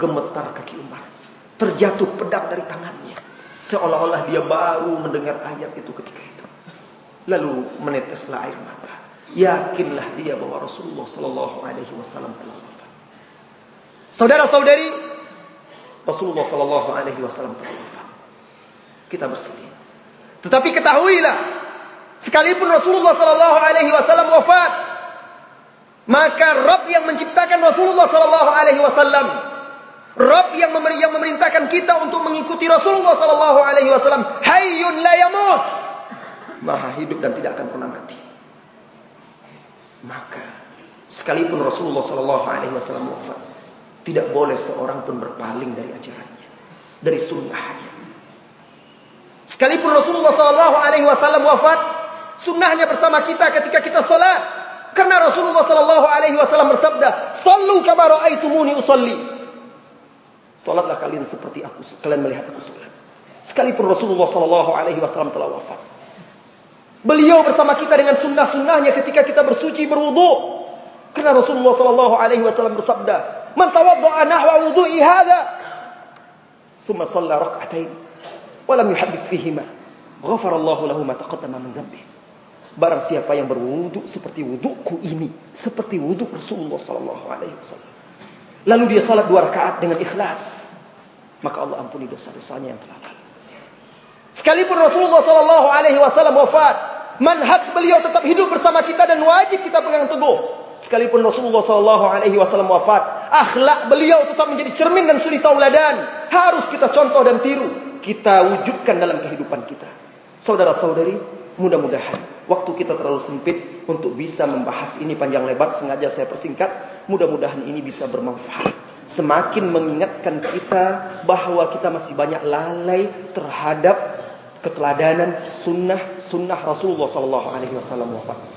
gemetar kaki Umar. Terjatuh pedang dari tangannya. Seolah-olah dia baru mendengar ayat itu ketika itu. Lalu meneteslah air mata. Yakinlah dia bahwa Rasulullah sallallahu alaihi wasallam telah Saudara-saudari, Rasulullah sallallahu alaihi wasallam telah wafat. Kita bersedih. Tetapi ketahuilah, sekalipun Rasulullah sallallahu alaihi wasallam wafat, Maka Rabb yang menciptakan Rasulullah sallallahu alaihi wasallam, Rabb yang memberi yang memerintahkan kita untuk mengikuti Rasulullah sallallahu alaihi wasallam, hayyun la yamut. Maha hidup dan tidak akan pernah mati. Maka sekalipun Rasulullah sallallahu alaihi wasallam wafat, tidak boleh seorang pun berpaling dari ajarannya, dari sunnahnya. Sekalipun Rasulullah sallallahu alaihi wasallam wafat, sunnahnya bersama kita ketika kita salat. Karena Rasulullah sallallahu alaihi wasallam bersabda, "Shallu kama raaitumuni usalli." Salatlah kalian seperti aku, kalian melihat aku salat. Sekalipun Rasulullah sallallahu alaihi wasallam telah wafat. Beliau bersama kita dengan sunnah-sunnahnya ketika kita bersuci berwudu. Karena Rasulullah sallallahu alaihi wasallam bersabda, "Man tawadda'a nahwa wudu'i hadha, thumma shalla rak'atain, wa lam yuhaddith fihima, ghafara Allahu lahu ma taqaddama min dhanbihi." Barang siapa yang berwudu seperti wuduku ini, seperti wudu Rasulullah wasallam. Lalu dia salat dua rakaat dengan ikhlas, maka Allah ampuni dosa-dosanya yang telah lalu. Sekalipun Rasulullah sallallahu alaihi wasallam wafat, manhaj beliau tetap hidup bersama kita dan wajib kita pegang teguh. Sekalipun Rasulullah wasallam wafat, akhlak beliau tetap menjadi cermin dan suri tauladan. Harus kita contoh dan tiru, kita wujudkan dalam kehidupan kita. Saudara-saudari, mudah-mudahan waktu kita terlalu sempit untuk bisa membahas ini panjang lebar sengaja saya persingkat. Mudah-mudahan ini bisa bermanfaat. Semakin mengingatkan kita bahwa kita masih banyak lalai terhadap keteladanan sunnah sunnah Rasulullah sallallahu